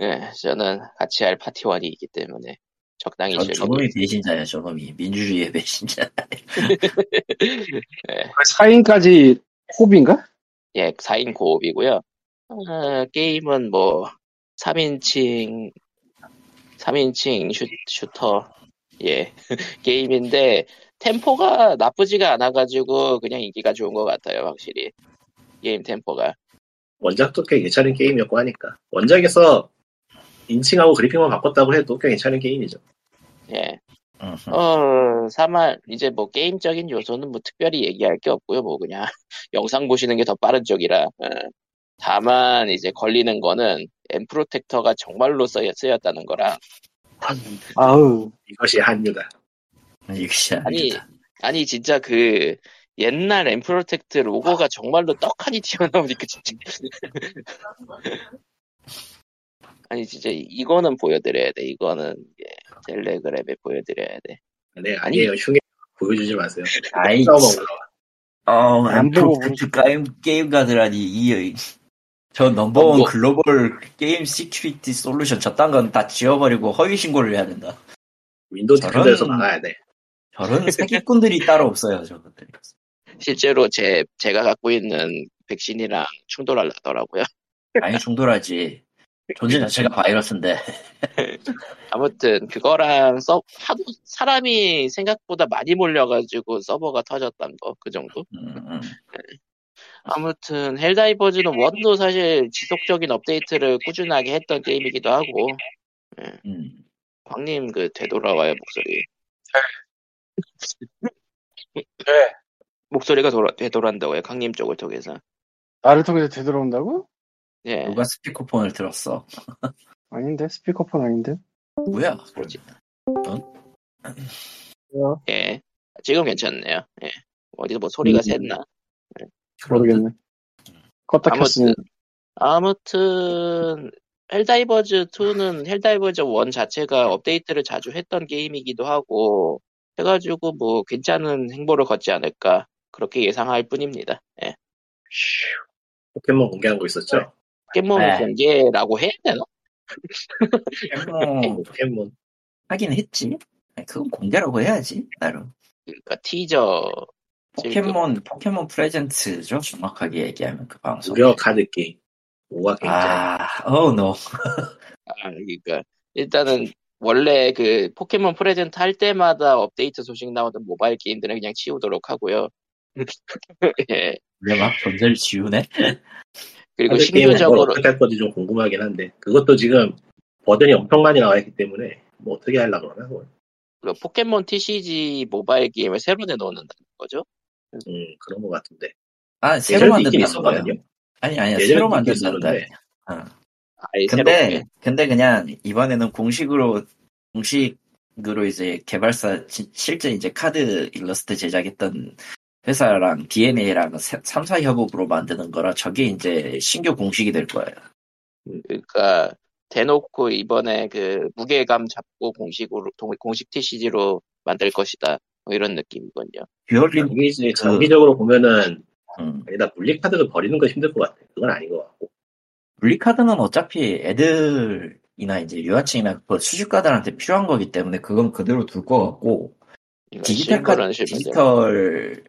예, 저는 같이 할 파티원이 있기 때문에 적당히 저, 저놈이 배신자야, 저놈이. 민주주의의 배신자. 예, 4인까지 호비인가? 예, 4인 고옵이고요. 어, 게임은 뭐 3인칭 3인칭 슈, 슈터 예 게임인데 템포가 나쁘지가 않아가지고 그냥 인기가 좋은 것 같아요 확실히 게임 템포가 원작도 꽤 괜찮은 게임이었고 하니까. 원작에서 인칭하고 그래픽만 바꿨다고 해도 꽤 괜찮은 게임이죠. 예. 어, 사마, 이제 뭐 게임적인 요소는 뭐 특별히 얘기할 게 없고요. 뭐 그냥 영상 보시는 게 더 빠른 쪽이라. 어. 다만 이제 걸리는 거는 엠프로텍터가 정말로 쓰였다는 거랑 아우, 이것이 한류다. 역시 아니 아니다. 아니 진짜 그 옛날 nProtect 로고가 정말로 떡하니 튀어나오니까 진짜 아니 진짜 이- 이거는 보여드려야 돼. 이거는 예, Telegram에 보여드려야 돼. 네, 아니에요. 흉해 보여주지 마세요. 아이. 어, 안 보고 nProtect Game, GameGuard 아니, 이, 저 number one number- global game security solution 저딴 건 다 지워버리고 허위 신고를 해야 된다. Windows Defender에서 막아야 돼. 저런 사기꾼들이 따로 없어요, 저것들. 실제로 제 제가 갖고 있는 백신이랑 충돌하더라고요. 아니, 충돌하지. 존재 자체가 바이러스인데. 아무튼 그거랑 서 하도 사람이 생각보다 많이 몰려가지고 서버가 터졌단 거그 정도. 음, 음. 아무튼 Helldivers는 원도 사실 지속적인 업데이트를 꾸준하게 했던 게임이기도 하고 음. 광님 그 되돌아와요 목소리. 네. 목소리가 돌아 되돌아온다고요 광님 쪽을 통해서. 나를 통해서 되돌아온다고? 예. 누가 스피커폰을 들었어? 아닌데? 스피커폰 아닌데? 뭐야? 뭐지? 어, 예. 지금 괜찮네요. 예. 어디서 뭐 소리가 음. 샜나? 모르겠네. 껐다 켰으니. 아무튼 아무튼 헬다이버즈 2는 헬다이버즈 1 자체가 업데이트를 자주 했던 게임이기도 하고 해가지고 뭐 괜찮은 행보를 걷지 않을까 그렇게 예상할 뿐입니다. 예. 포켓몬 공개한 거 있었죠? 포켓몬 네. 공개라고 해야 되나? 뭐, 포켓몬. 하긴 했지. 그건 공개라고 해야지, 나름. 그러니까 티저 포켓몬, 포켓몬 프레젠트죠, 정확하게 얘기하면 그 방송. 무료 카드 게임. 뭐가 굉장히. 아, 어, 노. 아, 그러니까 일단은 원래 그 포켓몬 프레젠트 할 때마다 업데이트 소식 나오던 모바일 게임들은 그냥 치우도록 하고요. 예. 원래 막 존재를 지우네? 그리고 신규적으로 어떻게 할 건지 좀 궁금하긴 한데 그것도 지금 버전이 엄청 많이 나와 있기 때문에 뭐 어떻게 하려고 그러나 그걸. 그 포켓몬 TCG 모바일 게임을 새로 내놓는다는 거죠. 음 그런 것 같은데 아, 새로 만든다는 거예요. 아니, 아니야. 새로 만든다는 거예요. 있었는데 아예 근데, 새롭게. 근데 그냥 이번에는 공식으로, 공식 으로 이제 개발사, 지- 실제 이제 카드 일러스트 제작했던 회사랑 DNA랑 3사 협업으로 만드는 거라 저게 이제 신규 공식이 될 거예요. 그러니까 대놓고 이번에 그 무게감 잡고 공식으로 동- 공식 TCG로 만들 것이다. 뭐 이런 느낌이군요. 듀얼린, 장기, 그- 장기적으로 보면은 음. 아니다 물리 카드를 버리는 거 힘들 것 같아 그건 아닌 것 같고 물리 카드는 어차피 애들이나 이제 유아층이나 그 수집가들한테 필요한 거기 때문에 그건 그대로 둘 것 같고, 디지털 카드. 디지털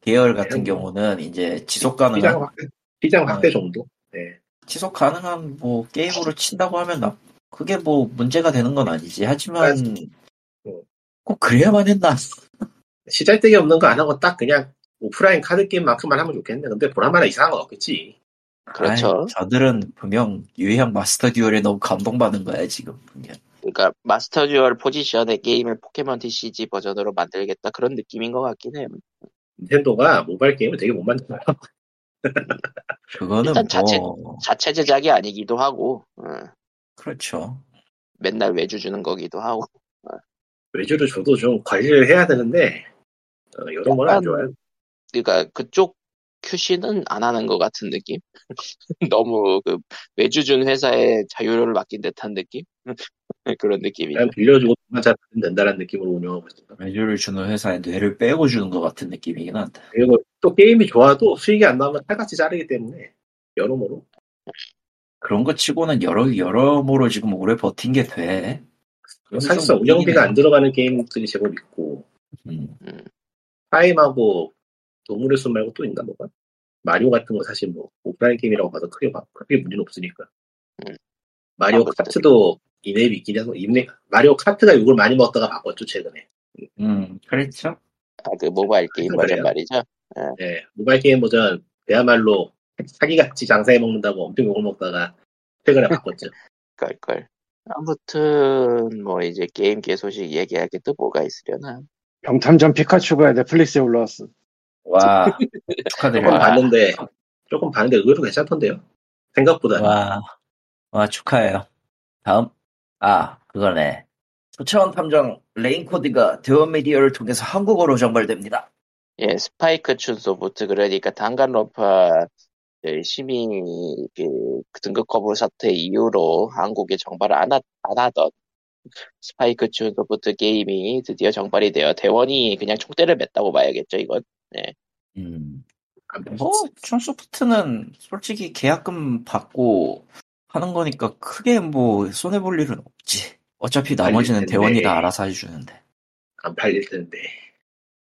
계열 같은 뭐. 경우는 이제 지속 가능한, 확대 시장 확대 어. 정도 네. 지속 가능한 뭐 게임으로 친다고 하면 나, 그게 뭐 문제가 되는 건 아니지. 하지만, 어. 꼭 그래야만 했나? 쓰잘데기 없는 거 안 하고 딱 그냥 오프라인 카드 게임만큼만 하면 좋겠네 근데 보나마나 이상한 건 없겠지 그렇죠. 아이, 저들은 분명 유형 마스터 듀얼에 너무 감동받은 거야, 지금. 분명. 그러니까 마스터 듀얼 포지션의 게임을 포켓몬 TCG 버전으로 만들겠다 그런 느낌인 것 같긴 해요. 닌텐도가 모바일 게임을 되게 못 만들어요 그거는 일단 자체- 뭐, 자체 제작이 아니기도 하고 어, 그렇죠. 맨날 외주 주는 거기도 하고 외주를 줘도 좀 관리를 해야 되는데 어, 여러모로 안 약간 좋아요 그러니까 그쪽 QC는 안 하는 것 같은 느낌? 너무 그 외주 준 회사에 자유를 맡긴 듯한 느낌? 그런 느낌이죠. 그냥 빌려주고 돈만 잘 된다는 느낌으로 운영하고 있습니다 외주를 주는 회사에 뇌를 빼고 주는 것 같은 느낌이긴 한데. 그리고 또 게임이 좋아도 수익이 안 나오면 칼같이 자르기 때문에 여러모로 그런 거 치고는 여러, 여러모로 지금 오래 버틴 게 돼. 사실상 좀 운영비가. 안 들어가는 게임들이 제법 있고 음. 타임하고 동물의 숲 말고 또 있나 뭐가 마리오 같은 거 사실 뭐 오프라인 게임이라고 봐도 크게 봐- 크게 문제는 없으니까 음. 마리오 아무튼. 카트도 이맵이 있긴 해서 이맵 마리오 카트가 욕을 많이 먹다가 바꿨죠 최근에 음, 그렇죠. 아, 그 모바일 게임? 버전 말이죠. 네, 모바일 게임 버전 그야말로 사기같이 장사해 먹는다고 엄청 욕을 먹다가 최근에 바꿨죠 걸걸. 아무튼 뭐 이제 게임계 소식 얘기할 게또 뭐가 있으려나. 명탐정 피카츄가 넷플릭스에 올라왔어. 와, 조금 축하드려요. 와. 봤는데 조금 봤는데 의외로 괜찮던데요 생각보다 와, 와, 축하해요. 다음. 아, 그거네. 초차원 탐정 레인코드가 대원미디어를 통해서 한국어로 정발됩니다. 예, 스파이크 춘 소프트 그러니까 단간로파 심의 그 등급 거부 사태 이후로 한국에 정발을 안, 하, 안 하던 스파이크 춘 소프트 게임이 드디어 정발이 되어 대원이 그냥 총대를 맸다고 봐야겠죠 이건. 음. 안 뭐, 춘소프트는 솔직히 계약금 받고 하는 거니까 크게 뭐 손해 볼 일은 없지. 어차피 나머지는 텐데. 대원이 다 알아서 해주는데. 안 팔릴 텐데.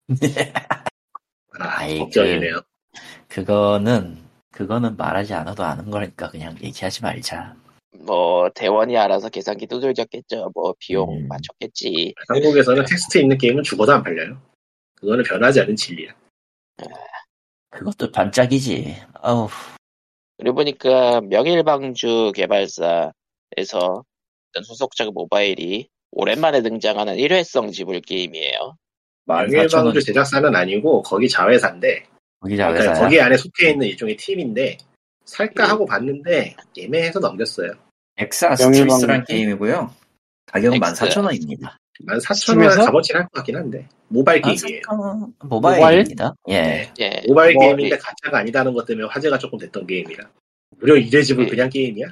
아, 아이, 걱정이네요. 그거는, 그거는 말하지 않아도 아는 거니까 그냥 얘기하지 말자. 뭐 대원이 알아서 계산기 두들겼겠죠. 뭐 비용 음. 맞췄겠지. 한국에서는 텍스트 있는 게임은 죽어도 안 팔려요. 그거는 변하지 않은 진리야. 그것도 반짝이지. 어우, 그리고 보니까 명일방주 개발사에서 후속작 모바일이 오랜만에 등장하는 일회성 지불 게임이에요. 14,000원 망일방주 제작사는 아니고 거기 자회사인데 거기 그러니까 자회사야. 거기 안에 속해 있는 일종의 팀인데 살까 하고 봤는데 예매해서 넘겼어요. 엑스아스트리스란 명일방- 게임이고요. 가격은 엑스. 14,000원입니다. 14,000원 스팀에서? 값어치를 할것 같긴 한데 모바일 게임이에요. 14,000원 모바일입니다. 예. 예, 모바일 뭐, 게임인데 가짜가 아니다는 것 때문에 화제가 조금 됐던 게임이라 무려 이래집을 예. 그냥 게임이야?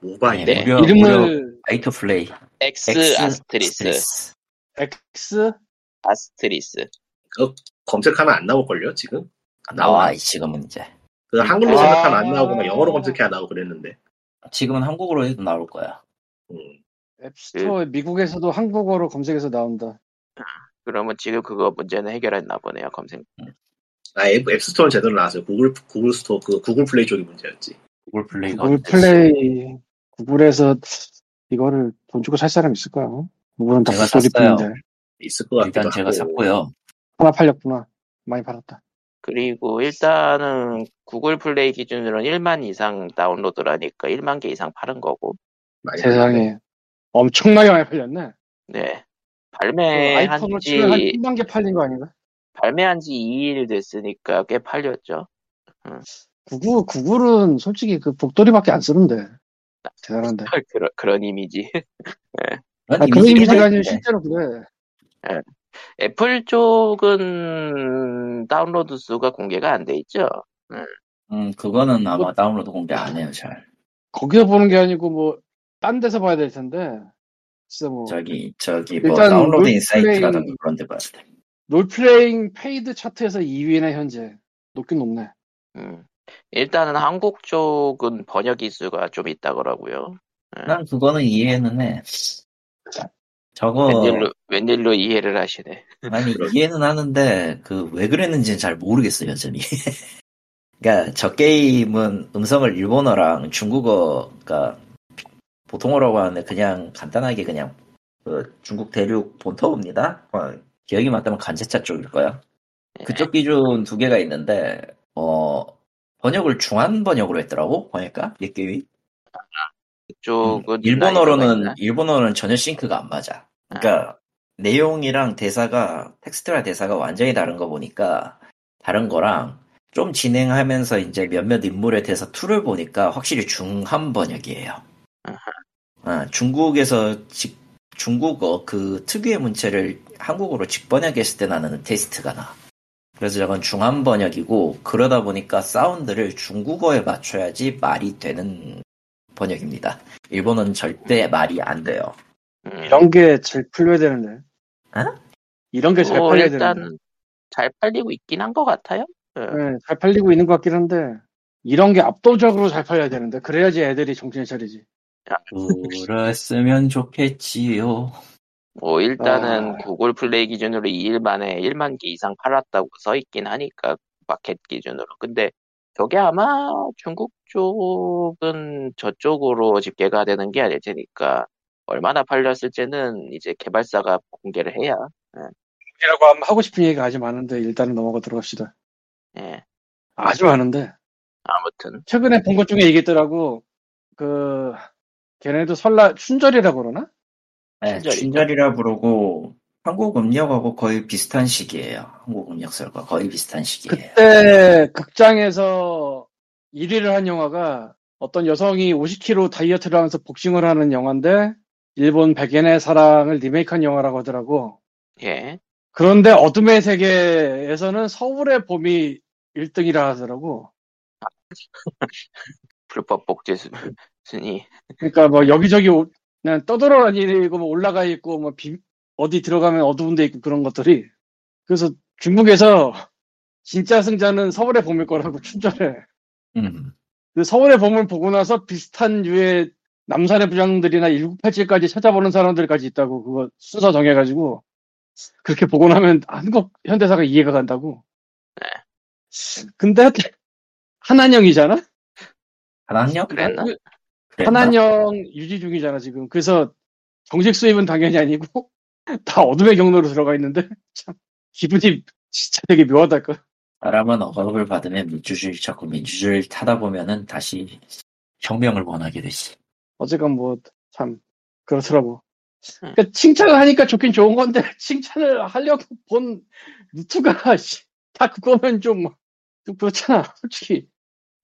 모바일 네. 무려, 무려 이름을 라이트 플레이. 엑스 엑스 아스트리스, X 아스트리스. 검색하면 안 나올걸요 지금? 나와, 이 지금은 이제. 그 한글로 아. 검색하면 안 나오고 막 영어로 검색해야 나오고 그랬는데 지금은 한국어로 해도 나올 거야. 음. 앱스토어 미국에서도 한국어로 검색해서 나온다. 그러면 지금 그거 문제는 해결했나 보네요 검색. 아 앱, 앱스토어는 제대로 나왔어요 구글 구글 스토어 그 구글 플레이 쪽이 문제였지 구글 플레이가 구글? 플레이 구글에서 이거를 돈 주고 살 사람 있을까? 누구는 다 제가 스토리뿐인데 있을 것 같기도 일단 제가 하고. 샀고요. 하나 팔렸구나. 많이 팔았다. 그리고 일단은 구글 플레이 기준으로는 1만 이상 다운로드라니까 1만 개 이상 팔은 거고. 세상에 엄청나게 많이 팔렸네. 네. 그 발매한 아이폰으로 치면 한지 1만 개 팔린 거 아닌가? 발매한 지 2일 됐으니까 꽤 팔렸죠. 구글 구글은 솔직히 그 복돌이밖에 안 쓰는데 대단한데. 그런 그런 이미지. 그런 아, 그런 이미지긴 이미지가 아니라. 실제로 그래. 애플 쪽은 다운로드 수가 공개가 안 돼 있죠. 음, 그거는 아마 다운로드 공개 안 해요, 잘. 거기서 보는 게 아니고 뭐 딴 데서 봐야 될 텐데. 진짜 뭐 저기, 저기, 뭐, 일단 다운로드 인사이트라든가 그런 데 봐야 돼. 롤플레잉 paid 차트에서 2위네 현재. 높긴 높네. 음. 일단은 한국 쪽은 번역 이슈가 좀 있다 그러고요. 난 그거는 이해는 해. 저거, 웬일로 웬일로 이해를 하시네. 아니, 이해는 하는데, 그, 왜 그랬는지는 잘 모르겠어요, 여전히. 그니까, 저 게임은 음성을 일본어랑 중국어가 보통어라고 하는데, 그냥 간단하게 그냥, 그 중국 대륙 본토입니다. 어, 기억이 맞다면 간제차 쪽일 거야. 예. 그쪽 기준 두 개가 있는데, 어, 번역을 중한 번역으로 했더라고, 보니까, 이 게임이. 그쪽은 음, 일본어로는? 일본어는 전혀 싱크가 안 맞아. 그러니까, 내용이랑 대사가, 텍스트랑 대사가 완전히 다른 거 보니까, 다른 거랑, 좀 진행하면서 이제 몇몇 인물에 대해서 툴을 보니까 확실히 중한 번역이에요. 아, 중국에서 직, 중국어 그 특유의 문체를 한국어로 직번역했을 때 나는 taste가 나. 그래서 저건 중한 번역이고, 그러다 보니까 사운드를 중국어에 맞춰야지 말이 되는 번역입니다. 일본어는 절대 말이 안 돼요. 음. 이런 게 잘 풀려야 되는데. 어? 이런 게잘뭐 팔려야 일단 되는데. 잘 팔리고 있긴 한 것 같아요. 네, 잘 팔리고 있는 것 같긴 한데 이런 게 압도적으로 잘 팔려야 되는데 그래야지 애들이 정신을 차리지. 그랬으면 좋겠지요. 뭐 일단은 아. 구글 플레이 기준으로 2일 만에 1만 개 이상 팔았다고 써 있긴 하니까 마켓 기준으로. 근데 저게 아마 중국 쪽은 저쪽으로 집계가 되는 게 아닐 테니까 얼마나 팔렸을지는 이제 개발사가 공개를 해야. 이라고 하면 하고 싶은 얘기가 아주 많은데 일단은 넘어가 들어갑시다. 예. 아주 많은데 아무튼 최근에 본 것 중에 얘기했더라고 그 걔네도 설날 춘절이라고 그러나? 네, 친절이죠. 친절이라 부르고 한국 음력하고 거의 비슷한 시기예요. 한국 음력설과 거의 비슷한 시기예요. 그때 극장에서 1위를 한 영화가 어떤 여성이 50kg 다이어트를 하면서 복싱을 하는 영화인데 일본 백엔의 사랑을 리메이크한 영화라고 하더라고. 예. 그런데 어둠의 세계에서는 서울의 봄이 1등이라 하더라고. 불법 복제 수- 순위. 그러니까 뭐 여기저기 오- 그냥 떠돌아다니고 뭐 올라가 있고 뭐 비- 어디 들어가면 어두운 데 있고 그런 것들이 그래서 중국에서 진짜 승자는 서울의 봄일 거라고 춘절해. 음. 그 서울의 봄을 보고 나서 비슷한 류의 남산의 부장들이나 1987까지 찾아보는 사람들까지 있다고 그거 순서 정해가지고 그렇게 보고 나면 한국 현대사가 이해가 간다고. 근데 한한영이잖아. 한학년? 그랬나? 그랬나? 한한영 유지 중이잖아 지금. 그래서 정식 수입은 당연히 아니고 다 어둠의 경로로 들어가 있는데 참 기분이 진짜 되게 묘하달까. 사람은 억압을 받으면 민주주의 찾고 민주주의를 타다 보면은 다시 혁명을 원하게 되지. 어쨌건 뭐 참 그렇더라고. 그러니까 칭찬을 하니까 좋긴 좋은 건데 칭찬을 하려고 본 루트가 씨, 다 그거면 좀, 좀 그렇잖아 솔직히.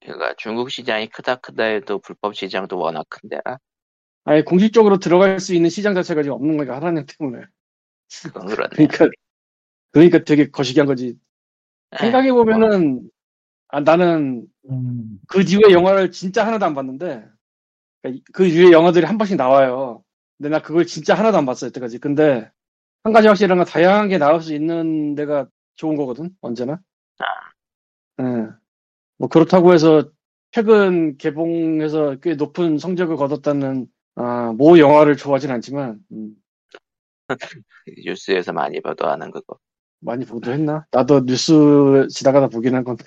그러니까 중국 시장이 크다 크다 해도 불법 시장도 워낙 큰데라. 아니 공식적으로 들어갈 수 있는 시장 자체가 지금 없는 거니까 하나님 때문에. 그건 그렇네. 그러니까 그러니까 되게 거시기한 거지. 예. 생각해 보면은 아, 나는 음. 그 뒤에 영화를 진짜 하나도 안 봤는데 그러니까 그 뒤에 영화들이 한 번씩 나와요. 근데 나 그걸 진짜 하나도 안 봤어 여태까지. 근데 한 가지 확실한 건 다양한 게 나올 수 있는 데가 좋은 거거든 언제나. 예. 뭐 그렇다고 해서 최근 개봉해서 꽤 높은 성적을 거뒀다는 아, 모 영화를 좋아하진 않지만 음, 뉴스에서 많이 보도하는 그거. 많이 보도했나? 나도 뉴스 지나가다 보긴 한 건데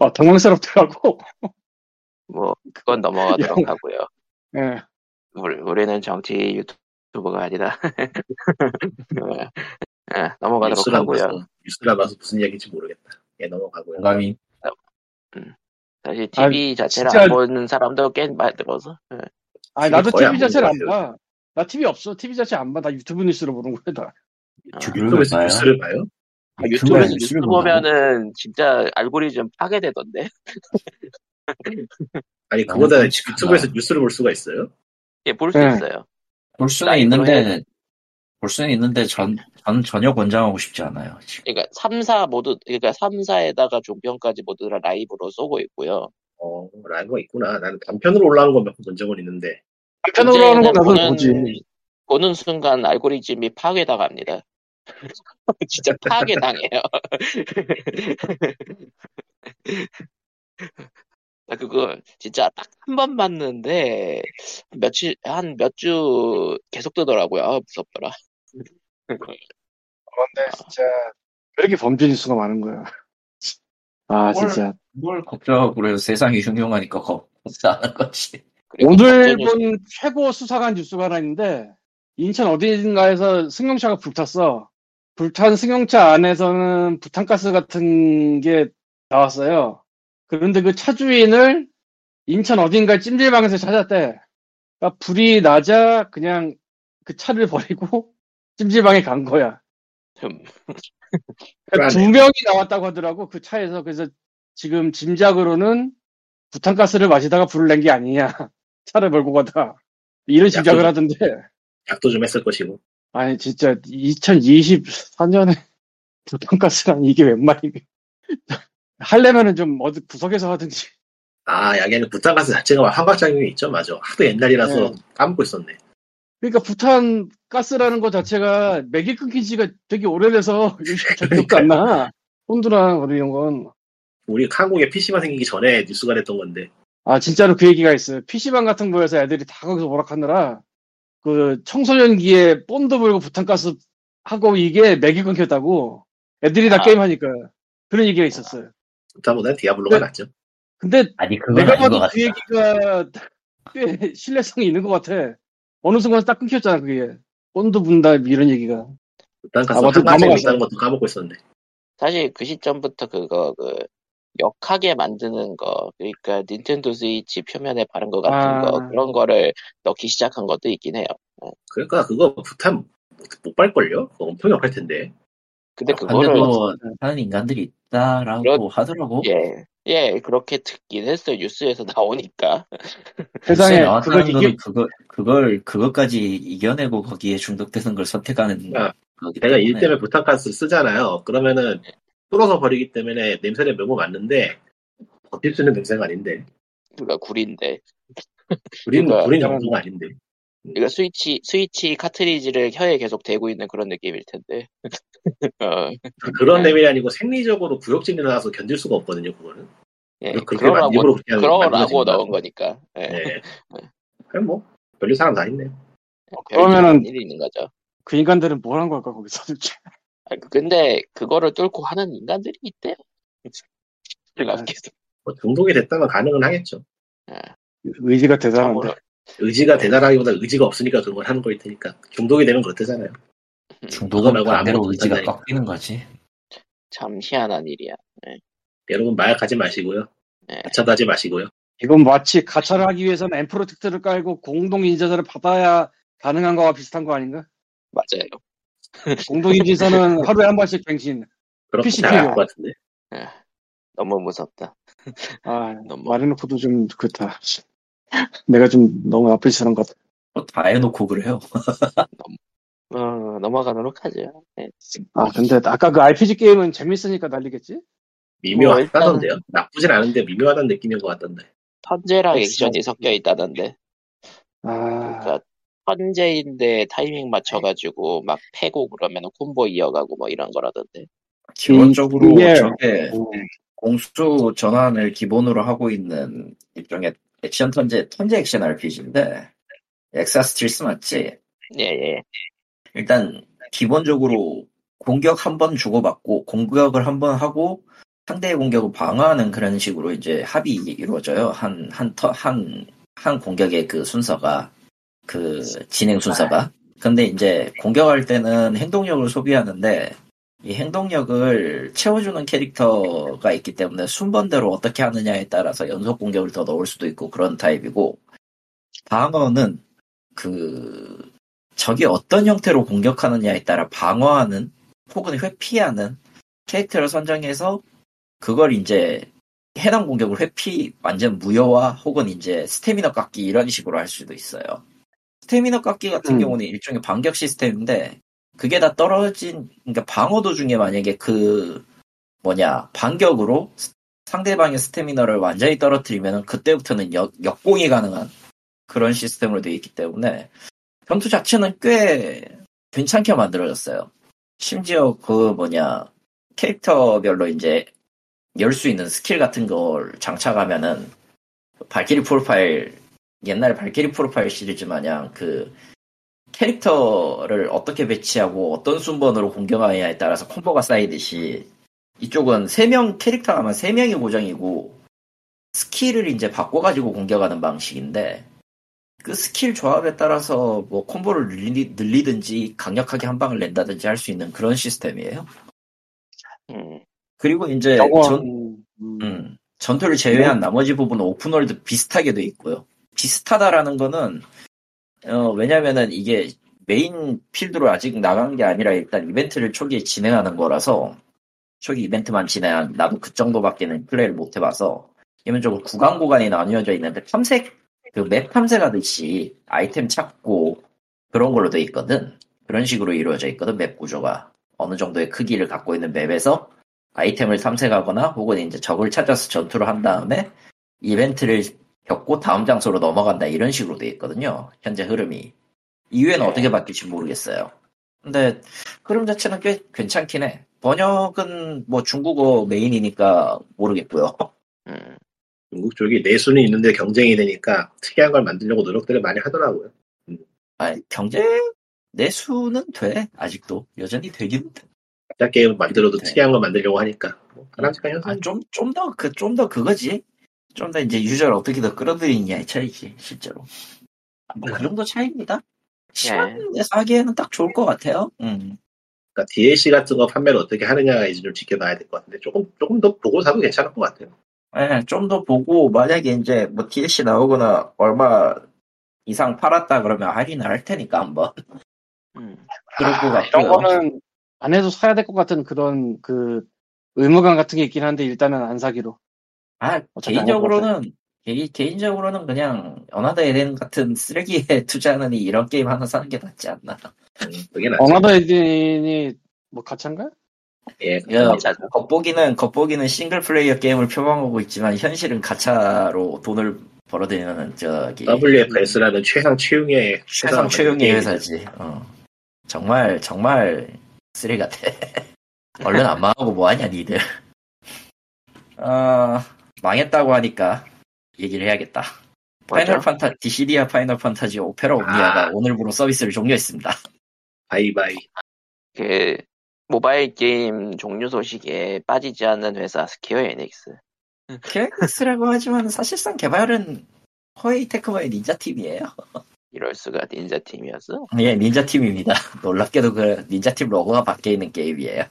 아, 당황스럽더라고. 뭐 그건 넘어가도록 영- 하고요. 예. 우리, 우리는 정치 유튜버가 아니다. 예, 예, 넘어가도록 뉴스라 하고요. 봐서 뉴스라 봐서 무슨 얘기인지 모르겠다. 예 넘어가고요. 공감이 사실 TV 자체를 진짜- 안 보는 사람도 꽤 많들어서 예. 아니 나도 TV 안 자체를 안 봐. 나 TV 없어. TV 자체 안 봐. 나 유튜브 뉴스로 보는 거야. 다. 유튜브에서 봐요? 뉴스를 봐요? 아, 유튜브에서 뉴스 뉴스를? 보면은 진짜 알고리즘 파괴되던데. 아니 그보다 유튜브에서 뉴스를 볼 수가 있어요? 예, 볼수 네. 있어요. 볼 수는 라이브로 있는데 볼 수는 있는데 전, 전 전혀 권장하고 싶지 않아요. 지금. 그러니까 3사 모두 그러니까 3사에다가 종편까지 모두 다 라이브로 쏘고 있고요. 어 라이브가 있구나. 나는 단편으로 올라온 건몇번본 적은 있는데 한편으로 하는 거 나도 보는, 보지. 보는 순간 알고리즘이 파괴당합니다. 진짜 파괴당해요. 나 그거 진짜 딱 한 번 봤는데 며칠 한 몇 주 계속 뜨더라고요. 아, 무섭더라. 그런데 진짜 왜 이렇게 범죄 뉴스가 많은 거야. 아 뭘- 진짜 뭘 걱정하고 그래요. 세상이 흉흉하니까 걱정하는 거지. 그리고 오늘 본 최고 수사관 뉴스가 하나 있는데 인천 어딘가에서 승용차가 불탔어. 불탄 승용차 안에서는 부탄가스 같은 게 나왔어요. 그런데 그 차 주인을 인천 어딘가 찜질방에서 찾았대. 그러니까 불이 나자 그냥 그 차를 버리고 찜질방에 간 거야. 음, 그러니까 두. 명이 나왔다고 하더라고 그 차에서. 그래서 지금 짐작으로는 부탄가스를 마시다가 불을 낸 게 아니냐 차를 몰고 가다. 이런 짐작을 하던데. 약도 좀 했을 것이고. 아니 진짜 2024년에 부탄가스란 이게 웬 말이니 하려면은 좀 어디 구석에서 하든지. 아 약에는 부탄가스 자체가 환각작용이 있죠. 맞아. 하도 옛날이라서 네. 까먹고 있었네 그러니까 부탄 가스라는 것 자체가 맥이 끊긴 지가 되게 오래돼서 기억도 안 나. 본드나 뭐 이런 건. 우리 한국에 PC방 생기기 전에 뉴스가 됐던 건데 아, 진짜로 그 얘기가 있어요. PC방 같은 거에서 애들이 다 거기서 오락하느라, 그 청소년기에 본드 불고 부탄가스 하고 이게 맥이 끊겼다고. 애들이 다 아. 게임하니까. 그런 얘기가 있었어요. 부탄보다는 디아블로가 네. 낫죠 근데 아니 내가 봐도. 그 얘기가 꽤 신뢰성이 있는 것 같아. 어느 순간 딱 끊겼잖아, 그게. 본드 분다, 이런 얘기가. 부탄가스 아, 맞다, 환각작용 넘어갔어. 있다는 것도 까먹고 있었네 사실 그 시점부터 그거 그 역하게 만드는 거 그러니까 닌텐도 스위치 표면에 바른 것 같은 아. 거 그런 거를 넣기 시작한 것도 있긴 해요. 그러니까 그거 부탄 못 빨걸요? 그거 엄청 역할 텐데 근데 그거를 반대로 하는 인간들이 있다라고 그렇- 하더라고. 예, 예, 그렇게 듣긴 했어요. 뉴스에서 나오니까. 세상에, 그걸 이겨, 그거 그걸 그것까지 이겨내고 거기에 중독되는 걸 선택하는 아, 거기 내가 일 때문에 부탄가스를 쓰잖아요 그러면은 뚫어서 버리기 때문에 냄새를 매고 맞는데 버틸 수 있는 냄새가 아닌데 그가 구린데. 구린 그러니까 구린 약간- 정도가 아닌데 그러니까 스위치 스위치 카트리지를 혀에 계속 대고 있는 그런 느낌일 텐데. 어, 그런 네. 레벨이 아니고 생리적으로 구역질이 나서 견딜 수가 없거든요 그거는 예, 그러라고 그러라고 넣은. 거니까. 예. 네. 그냥 뭐 별일 사람 다 있네요 그러면은- 별일이 일이 있는 거죠. 그 인간들은 뭘 한 걸까, 거기서 도대체. 아, 근데 그거를 뚫고 하는 인간들이 있대요. 놀랍게도. 뭐 중독이 됐다면 가능은 하겠죠 의지가 대단한데. 참으로 의지가 대단하기보다 의지가 없으니까 그런 걸 하는 거일 테니까 중독이 되면 그렇대잖아요 중독은 그거 말고 반대로 의지가. 꺾이는 거지. 참 희한한 일이야. 여러분 마약하지 마시고요 네. 가차도 하지 마시고요 이건 마치 가차를 하기 위해서는 엠프로텍트를 깔고 공동인증서를 받아야 가능한 거와 비슷한 거 아닌가? 맞아요. 공동인증서는 하루에 한 번씩 갱신. 그렇게 PC 잘할 필요. 것 같은데 너무 무섭다. 아, 너무 말해놓고도 좀 그렇다. 내가 좀 너무 앞에 서는 것 같아. 뭐다 해놓고 그래요. 어, 넘어가도록 하죠. 네. 아, 근데 아까 그 RPG 게임은 재밌으니까 난리겠지? 미묘하다던데요 나쁘진 않은데 미묘하다는 느낌인 것 같던데 턴제랑 엑스. 액션이 섞여 있다던데. 아, 그러니까 턴제인데 타이밍 맞춰가지고 막 패고 그러면 콤보 이어가고 뭐 이런 거라던데. 기본적으로 이게- 저게 오, 공수 전환을 기본으로 하고 있는 일종의 액션 턴제 턴제 액션 RPG인데 엑스 아스트리스 맞지? 예, 예. 일단 기본적으로 공격 한 번 주고받고 공격을 한 번 하고 상대의 공격을 방어하는 그런 식으로 이제 합이 이루어져요. 한 한 턴 한 한 공격의 그 순서가 그 진행 순서가. 근데 이제 공격할 때는 행동력을 소비하는데 이 행동력을 채워주는 캐릭터가 있기 때문에 순번대로 어떻게 하느냐에 따라서 연속 공격을 더 넣을 수도 있고 그런 타입이고 방어는 그 적이 어떤 형태로 공격하느냐에 따라 방어하는 혹은 회피하는 캐릭터를 선정해서 그걸 이제 해당 공격을 회피 완전 무효화 혹은 이제 스태미너 깎기 이런 식으로 할 수도 있어요. 스태미너 깎기 같은 음. 경우는 일종의 반격 시스템인데 그게 다 떨어진 그러니까 방어 도중에 만약에 그 뭐냐 반격으로 상대방의 스태미너를 완전히 떨어뜨리면 그때부터는 역, 역공이 가능한 그런 시스템으로 되어 있기 때문에 전투 자체는 꽤 괜찮게 만들어졌어요. 심지어 그 뭐냐 캐릭터별로 이제 열 수 있는 스킬 같은 걸 장착하면은 발키리 프로파일 옛날 발키리 프로파일 시리즈 마냥 그 캐릭터를 어떻게 배치하고 어떤 순번으로 공격하느냐에 따라서 콤보가 쌓이듯이 이쪽은 3명 캐릭터 하면 3명이 고정이고 스킬을 이제 바꿔가지고 공격하는 방식인데 그 스킬 조합에 따라서 뭐 콤보를 늘리, 늘리든지 강력하게 한 방을 낸다든지 할 수 있는 그런 시스템이에요. 음, 그리고 이제 영원 전, 음, 음, 전투를 제외한 나머지 부분은 open world 비슷하게 돼 있고요. 비슷하다라는 거는 어, 왜냐면은 이게 메인 필드로 아직 나간 게 아니라 일단 이벤트를 초기에 진행하는 거라서 초기 이벤트만 진행한 나도 그 정도밖에는 플레이를 못 해봐서 기본적으로 구간 구간이 나뉘어져 있는데 탐색 그 맵 탐색하듯이 아이템 찾고 그런 걸로 돼 있거든. 그런 식으로 이루어져 있거든 맵 구조가 어느 정도의 크기를 갖고 있는 맵에서 아이템을 탐색하거나 혹은 이제 적을 찾아서 전투를 한 다음에 이벤트를 겪고 다음 장소로 넘어간다 이런 식으로 돼 있거든요. 현재 흐름이. 이후에는 네. 어떻게 바뀔지 모르겠어요. 근데 흐름 자체는 꽤 괜찮긴 해. 번역은 뭐 중국어 메인이니까 모르겠고요. 음. 중국 쪽이 내수는 있는데 경쟁이 되니까 특이한 걸 만들려고 노력들을 많이 하더라고요. 아, 경제 내수는 돼. 아직도 여전히 되긴 돼. 가짜 게임 만들어도 네. 특이한 걸 만들려고 하니까 뭐 바람직한 현상. 아, 좀, 좀 더, 그, 좀 더 그거지. 좀 더 이제 유저를 어떻게 더 끌어들이느냐의 차이지, 실제로. 뭐, 그 정도 차이입니다. 시간 내서 하기에는 딱 좋을 것 같아요. 음. 그러니까 DLC 같은 거 판매를 어떻게 하느냐가 이제 좀 지켜봐야 될 것 같은데 조금 조금 더 보고 사도 괜찮을 것 같아요. 예, 좀더 보고, 만약에 이제 뭐 DLC 나오거나 얼마 이상 팔았다 그러면 할인을 할 테니까 한번. 음. 그럴 것 아, 이런 같고요. 거는 안 해도 사야 될 것 같은 그런 그 의무감 같은 게 있긴 한데 일단은 안 사기로. 아, 안 개인적으로는, 개인, 개인적으로는 그냥, 어나더 에덴 같은 쓰레기에 투자하느니 이런 게임 하나 사는 게 낫지 않나. 음, 그게. 어나더 에덴이 뭐 가차인가요? 예, 야. 겉보기는, 겉보기는 single player 게임을 표방하고 있지만, 현실은 가차로 돈을 벌어들이는, 저기, WFS라는 최상 최흉의 최상 최흉의 회사지. 어. 정말, 정말, 쓰레기 같아. 얼른 안 망하고 뭐하냐, 니들. 어, 망했다고 하니까, 얘기를 해야겠다. 파이널 뭐죠? 판타, 디시디아 파이널 판타지 오페라 옴니아가 아. 오늘부로 서비스를 종료했습니다. 바이바이. 그 모바일 게임 종료 소식에 빠지지 않는 회사 스퀘어 에닉스. KX라고 하지만 사실상 개발은 코에이 테크모의 닌자 팀이에요. 이럴 수가 닌자 팀이었어? 예, 닌자 팀입니다. 놀랍게도 그 닌자 팀 로고가 바뀌어 있는 게임이에요.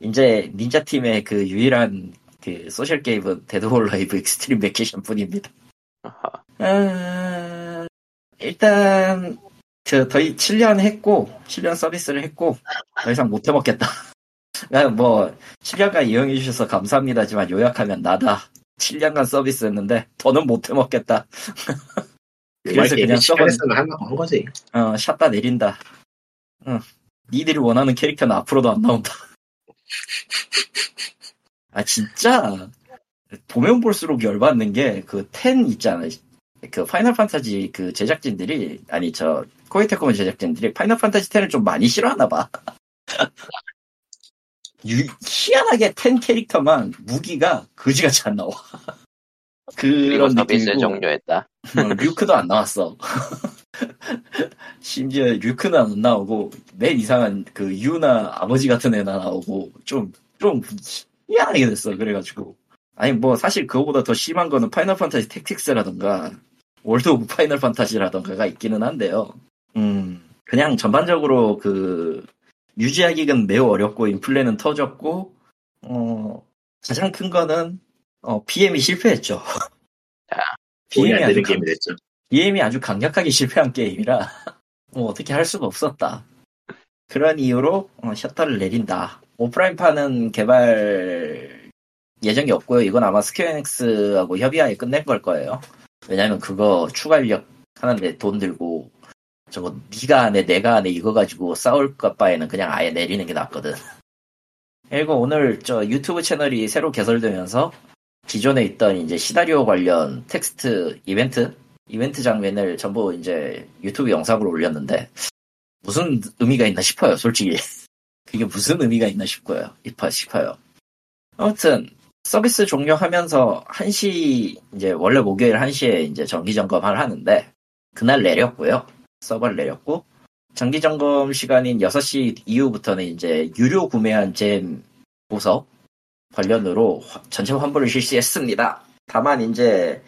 이제 닌자 팀의 그 유일한 그 소셜 게임은 데드 오어 얼라이브 익스트림 베케이션 뿐입니다. 아, 일단 저 거의 7년 했고 7년 서비스를 했고 더 이상 못 해먹겠다. 그냥 뭐 7년간 이용해 주셔서 감사합니다지만 요약하면 나다. 7년간 서비스했는데 더는 못 해먹겠다. 그래서 그냥 써본 시간했으면 한, 한 거지. 어 샷다 내린다. 응. 니들이 원하는 캐릭터는 앞으로도 안 나온다. 아 진짜 보면 볼수록 열받는 게 그 ten 있잖아. 그 파이널 판타지 그 제작진들이 아니 저 코에이 테크모 제작진들이 파이널 판타지 10을 좀 많이 싫어하나 봐. 유- 희한하게 ten 캐릭터만 무기가 그지같이 안 나와. 그런 서비스 종료했다. 어, 류크도 안 나왔어. 심지어 류크는 안 나오고 맨 이상한 그 유나 아버지 같은 애나 나오고 좀좀 희한하게 됐어. 그래가지고 아니 뭐 사실 그거보다 더 심한 거는 파이널 판타지 택틱스라던가 월드 오브 파이널 판타지라던가가 있기는 한데요. 음, 그냥 전반적으로 그 유지하기는 매우 어렵고 인플레는 터졌고 어, 가장 큰 거는 어, BM이 실패했죠. 안 BM이 아주, 강, 게임이 됐죠. BM이 아주 강력하게 실패한 게임이라 뭐 어떻게 할 수가 없었다. 그런 이유로 어, 셔터를 내린다. 오프라인판은 개발 예정이 없고요. 이건 아마 스퀘어 에닉스하고 협의하에 끝낼 걸 거예요. 왜냐면 그거 추가 인력 하는데 돈 들고 저거 네가 안해 내가 안해 이거 가지고 싸울 것 바에는 그냥 아예 내리는 게 낫거든. 그리고 오늘 저 유튜브 채널이 새로 개설되면서 기존에 있던 이제 시나리오 관련 텍스트 이벤트 이벤트 장면을 전부 이제 유튜브 영상으로 올렸는데 무슨 의미가 있나 싶어요, 솔직히. 그게 무슨 의미가 있나 싶고요. 싶어요. 아무튼 서비스 종료하면서 1시 이제 원래 목요일 1시에 이제 정기 점검을 하는데 그날 내렸고요. 서버를 내렸고 정기 점검 시간인 6시 이후부터는 이제 유료 구매한 잼 보석 관련으로 화- 전체 환불을 실시했습니다. 다만 이제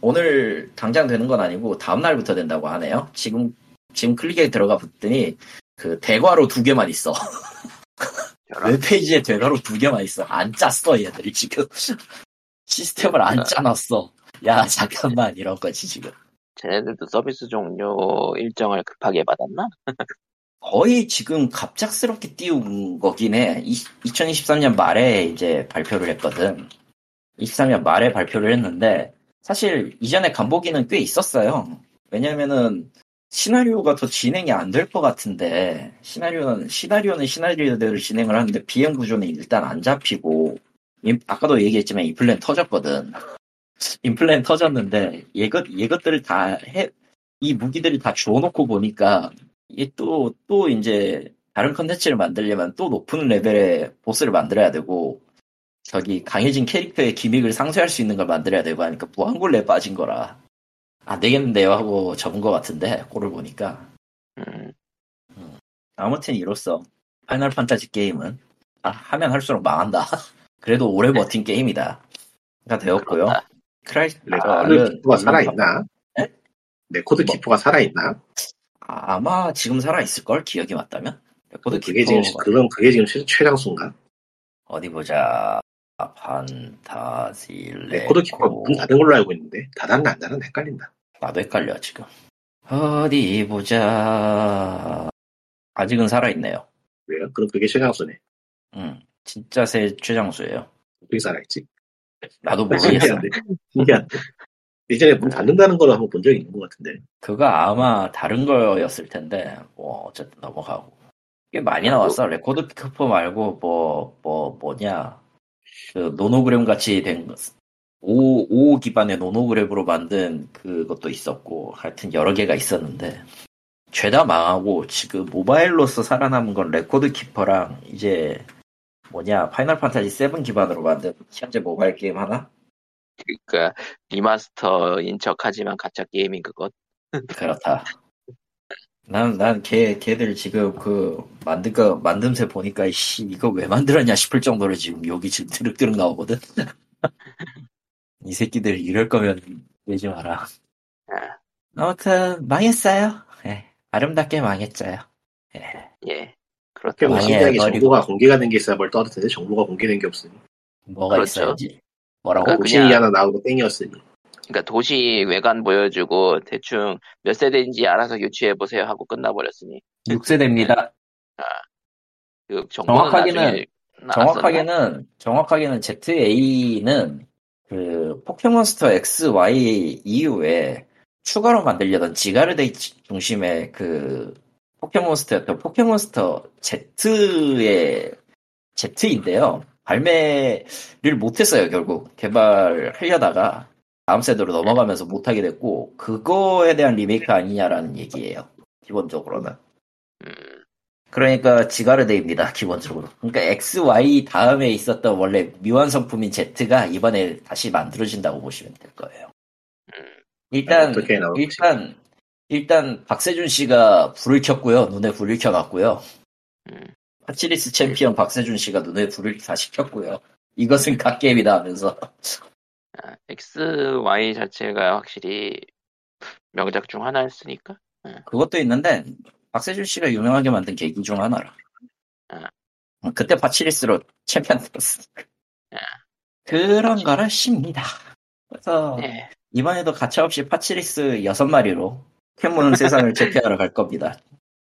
오늘 당장 되는 건 아니고 다음 날부터 된다고 하네요. 지금 지금 클릭에 들어가 봤더니 그 대괄호 두 개만 있어. 웹페이지에 대괄호 두 개만 있어. 안 짰어 얘들이 지금 시스템을 안 짜놨어. 야 잠깐만 이런 거지 지금. 쟤네들도 서비스 종료 일정을 급하게 받았나? 거의 지금 갑작스럽게 띄운 거긴 해. 2023년 말에 이제 발표를 했거든. 23년 말에 발표를 했는데, 사실 이전에 간보기는 꽤 있었어요. 왜냐면은, 시나리오가 더 진행이 안 될 것 같은데, 시나리오는, 시나리오는 시나리오대로 진행을 하는데, 비행 구조는 일단 안 잡히고, 임- 아까도 얘기했지만 인플랜 터졌거든. 인플랜 터졌는데, 얘것, 얘것들을 다 해, 이 무기들을 다 주워놓고 보니까, 이게 또, 또 이제 다른 컨텐츠를 만들려면 또 높은 레벨의 보스를 만들어야 되고, 저기 강해진 캐릭터의 기믹을 상쇄할 수 있는 걸 만들어야 되고 하니까 무한굴레에 빠진 거라. 안 되겠는데요 하고 접은 것 같은데, 꼴을 보니까. 음, 아무튼 이로써 파이널 판타지 게임은, 아, 하면 할수록 망한다. 그래도 오래 버틴 게임이다. 가 되었고요. 그렇다. 크라이, 레코드 아, 얼른- 키퍼가 얼른 살아있나? 네? 레코드 뭐? 키퍼가 살아있나? 아, 아마 지금 살아있을걸? 기억이 맞다면? 레코드 그게 지금 키퍼가- 그건 그게 지금 최- 최장수인가? 어디 보자. 판타지 레코드 키퍼 레코. 문 닫은 걸로 알고 있는데 닫았나 안 닫았나 헷갈린다. 나도 헷갈려 지금. 어디 보자. 아직은 살아있네요. 왜요? 그럼 그게 최장수네. 응. 진짜 새 최장수예요. 어떻게 살아있지? 나도 모르겠어. 신기한데. 예전에 문 닫는다는 걸 한번 본 적이 있는 것 같은데. 그거 아마 다른 거였을 텐데 뭐 어쨌든 넘어가고. 꽤 많이 나왔어. 레코드 키퍼 말고 뭐 뭐 뭐냐 그 nonogram 같이 된 5, 5 기반의 nonogram으로 만든 그것도 있었고 하여튼 여러 개가 있었는데 죄다 망하고 지금 모바일로서 살아남은 건 레코드 키퍼랑 이제 뭐냐 파이널 판타지 7 기반으로 만든 현재 모바일 게임 하나 그러니까 remaster인 척 하지만 가짜 게임인 그것. 그렇다. 난, 난 걔, 걔들 지금 그, 만든 거, 만듦새 보니까, 씨, 이거 왜 만들었냐 싶을 정도로 지금 여기 지금 드륵드륵 나오거든? 이 새끼들 이럴 거면 내지 마라. 아. 아무튼, 망했어요. 예, 아름답게 망했어요. 예, 예, 그렇다. 그게 뭐 신기하게. 정보가 공개가 된 게 있어야 뭘 떠들 텐데 정보가 공개된 게 없으니. 뭐가 그렇죠. 있어야지. 뭐라고? 그러니까 고신이 그냥- 하나 나오고 땡이었으니. 그러니까 도시 외관 보여주고 대충 몇 세대인지 알아서 유추해 보세요 하고 끝나버렸으니 6세대입니다. 그 정보는 정확하게는-? 정확하게는 정확하게는 ZA는 그 포켓몬스터 X, Y 이후에 추가로 만들려던 지가르데이 중심의 그 포켓몬스터였던 포켓몬스터 Z의 Z인데요. 발매를 못했어요 결국 개발하려다가 다음 세대로 넘어가면서 못하게 됐고 그거에 대한 리메이크 아니냐라는 얘기예요. 기본적으로는. 음, 그러니까 지가르데입니다 기본적으로 그러니까 XY 다음에 있었던 원래 미완성품인 Z가 이번에 다시 만들어진다고 보시면 될 거예요 음. 일단 나올지. 일단 일단 박세준 씨가 불을 켰고요 눈에 불을 켜놨고요 음. 파치리스 챔피언 박세준 씨가 눈에 불을 다시 켰고요 이것은 갓게임이다 하면서 아, X, Y 자체가 확실히 명작 중 하나였으니까. 그것도 있는데 박세준 씨가 유명하게 만든 계기 중 하나라. 아. 어, 그때 파치리스로 챔피언 들었으니까. 아. 그런 거라 쉽니다. 그래서 네. 이번에도 가차없이 파치리스 6마리로 캐모는 세상을 제패하러 갈 겁니다.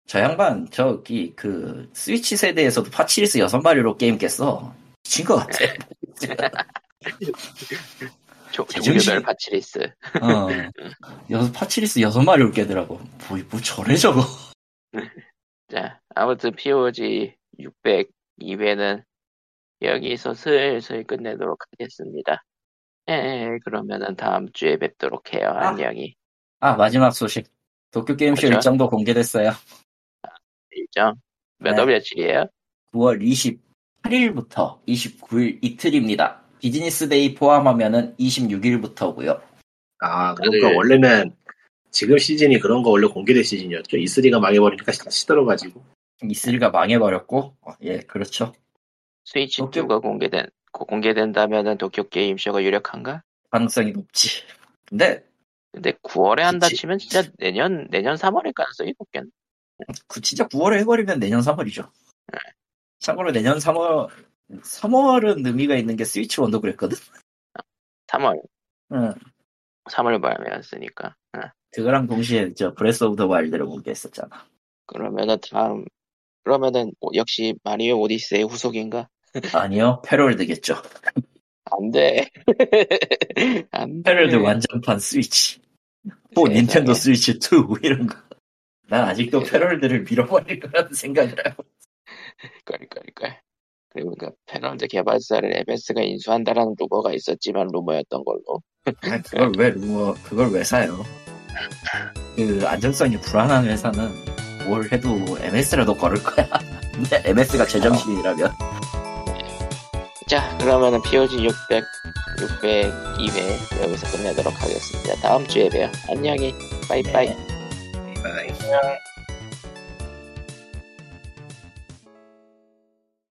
저 양반 저기 그 스위치 세대에서도 파치리스 6마리로 게임 깼어. 미친 것 같아. 종류별 파치리스. 어. 여섯 파치리스 6마리로 깨더라고. 뭐, 뭐 저래 저거. 자, 아무튼 POG 600 2회는 여기서 슬슬 끝내도록 하겠습니다. 예, 그러면은 다음 주에 뵙도록 해요. 아. 안녕히. 아 마지막 소식. 도쿄 게임쇼 그죠? 일정도 공개됐어요. 일정. 몇 네. 월 며칠이에요? 9월 28일부터 29일 이틀입니다. business day 포함하면은 26일부터고요. 아, 그러니까 다들- 원래는 지금 시즌이 그런 거 원래 공개될 시즌이었죠. E3가 망해버리니까 다시 들어가지고. E3가 망해버렸고, 어, 예, 그렇죠. 스위치 도쿄- 2가 공개된, 고- 공개된다면은 도쿄 게임쇼가 유력한가? 가능성이 높지. 근데 근데 9월에 한다 그치. 치면 진짜 내년, 내년 3월일 가능성이 높겠네. 그 진짜 9월에 해버리면 내년 3월이죠. 참고로 내년 3월 3월은 의미가 있는 게 스위치 one도 그랬거든. 3월, 응. 3월 발매였으니까. 응. 그거랑 동시에 저 브레스 오브 더 와일드를 공개했었잖아. 그러면은 다음, 그러면은 오- 역시 마리오 오디세이 후속인가? 아니요, 팰월드겠죠. 안 돼. 안 돼. 팰월드 완전판 스위치. 뭐 세상에. 닌텐도 스위치 2 이런 거. 난 아직도 패럴드를 밀어버릴 거라는 생각을 하고. 껄껄껄. 그러니까 패널드 개발사를 MS가 인수한다라는 루머가 있었지만 루머였던 걸로. 아, 그걸 왜 루머, 그걸 왜 사요? 그 안정성이 불안한 회사는 뭘 해도 MS라도 걸을 거야. 근데 MS가 제정신이라면. 자, 그러면은 POG 600, 602회 여기서 끝내도록 하겠습니다. 다음 주에 봬요. 안녕히. 빠이빠이. 네. 아,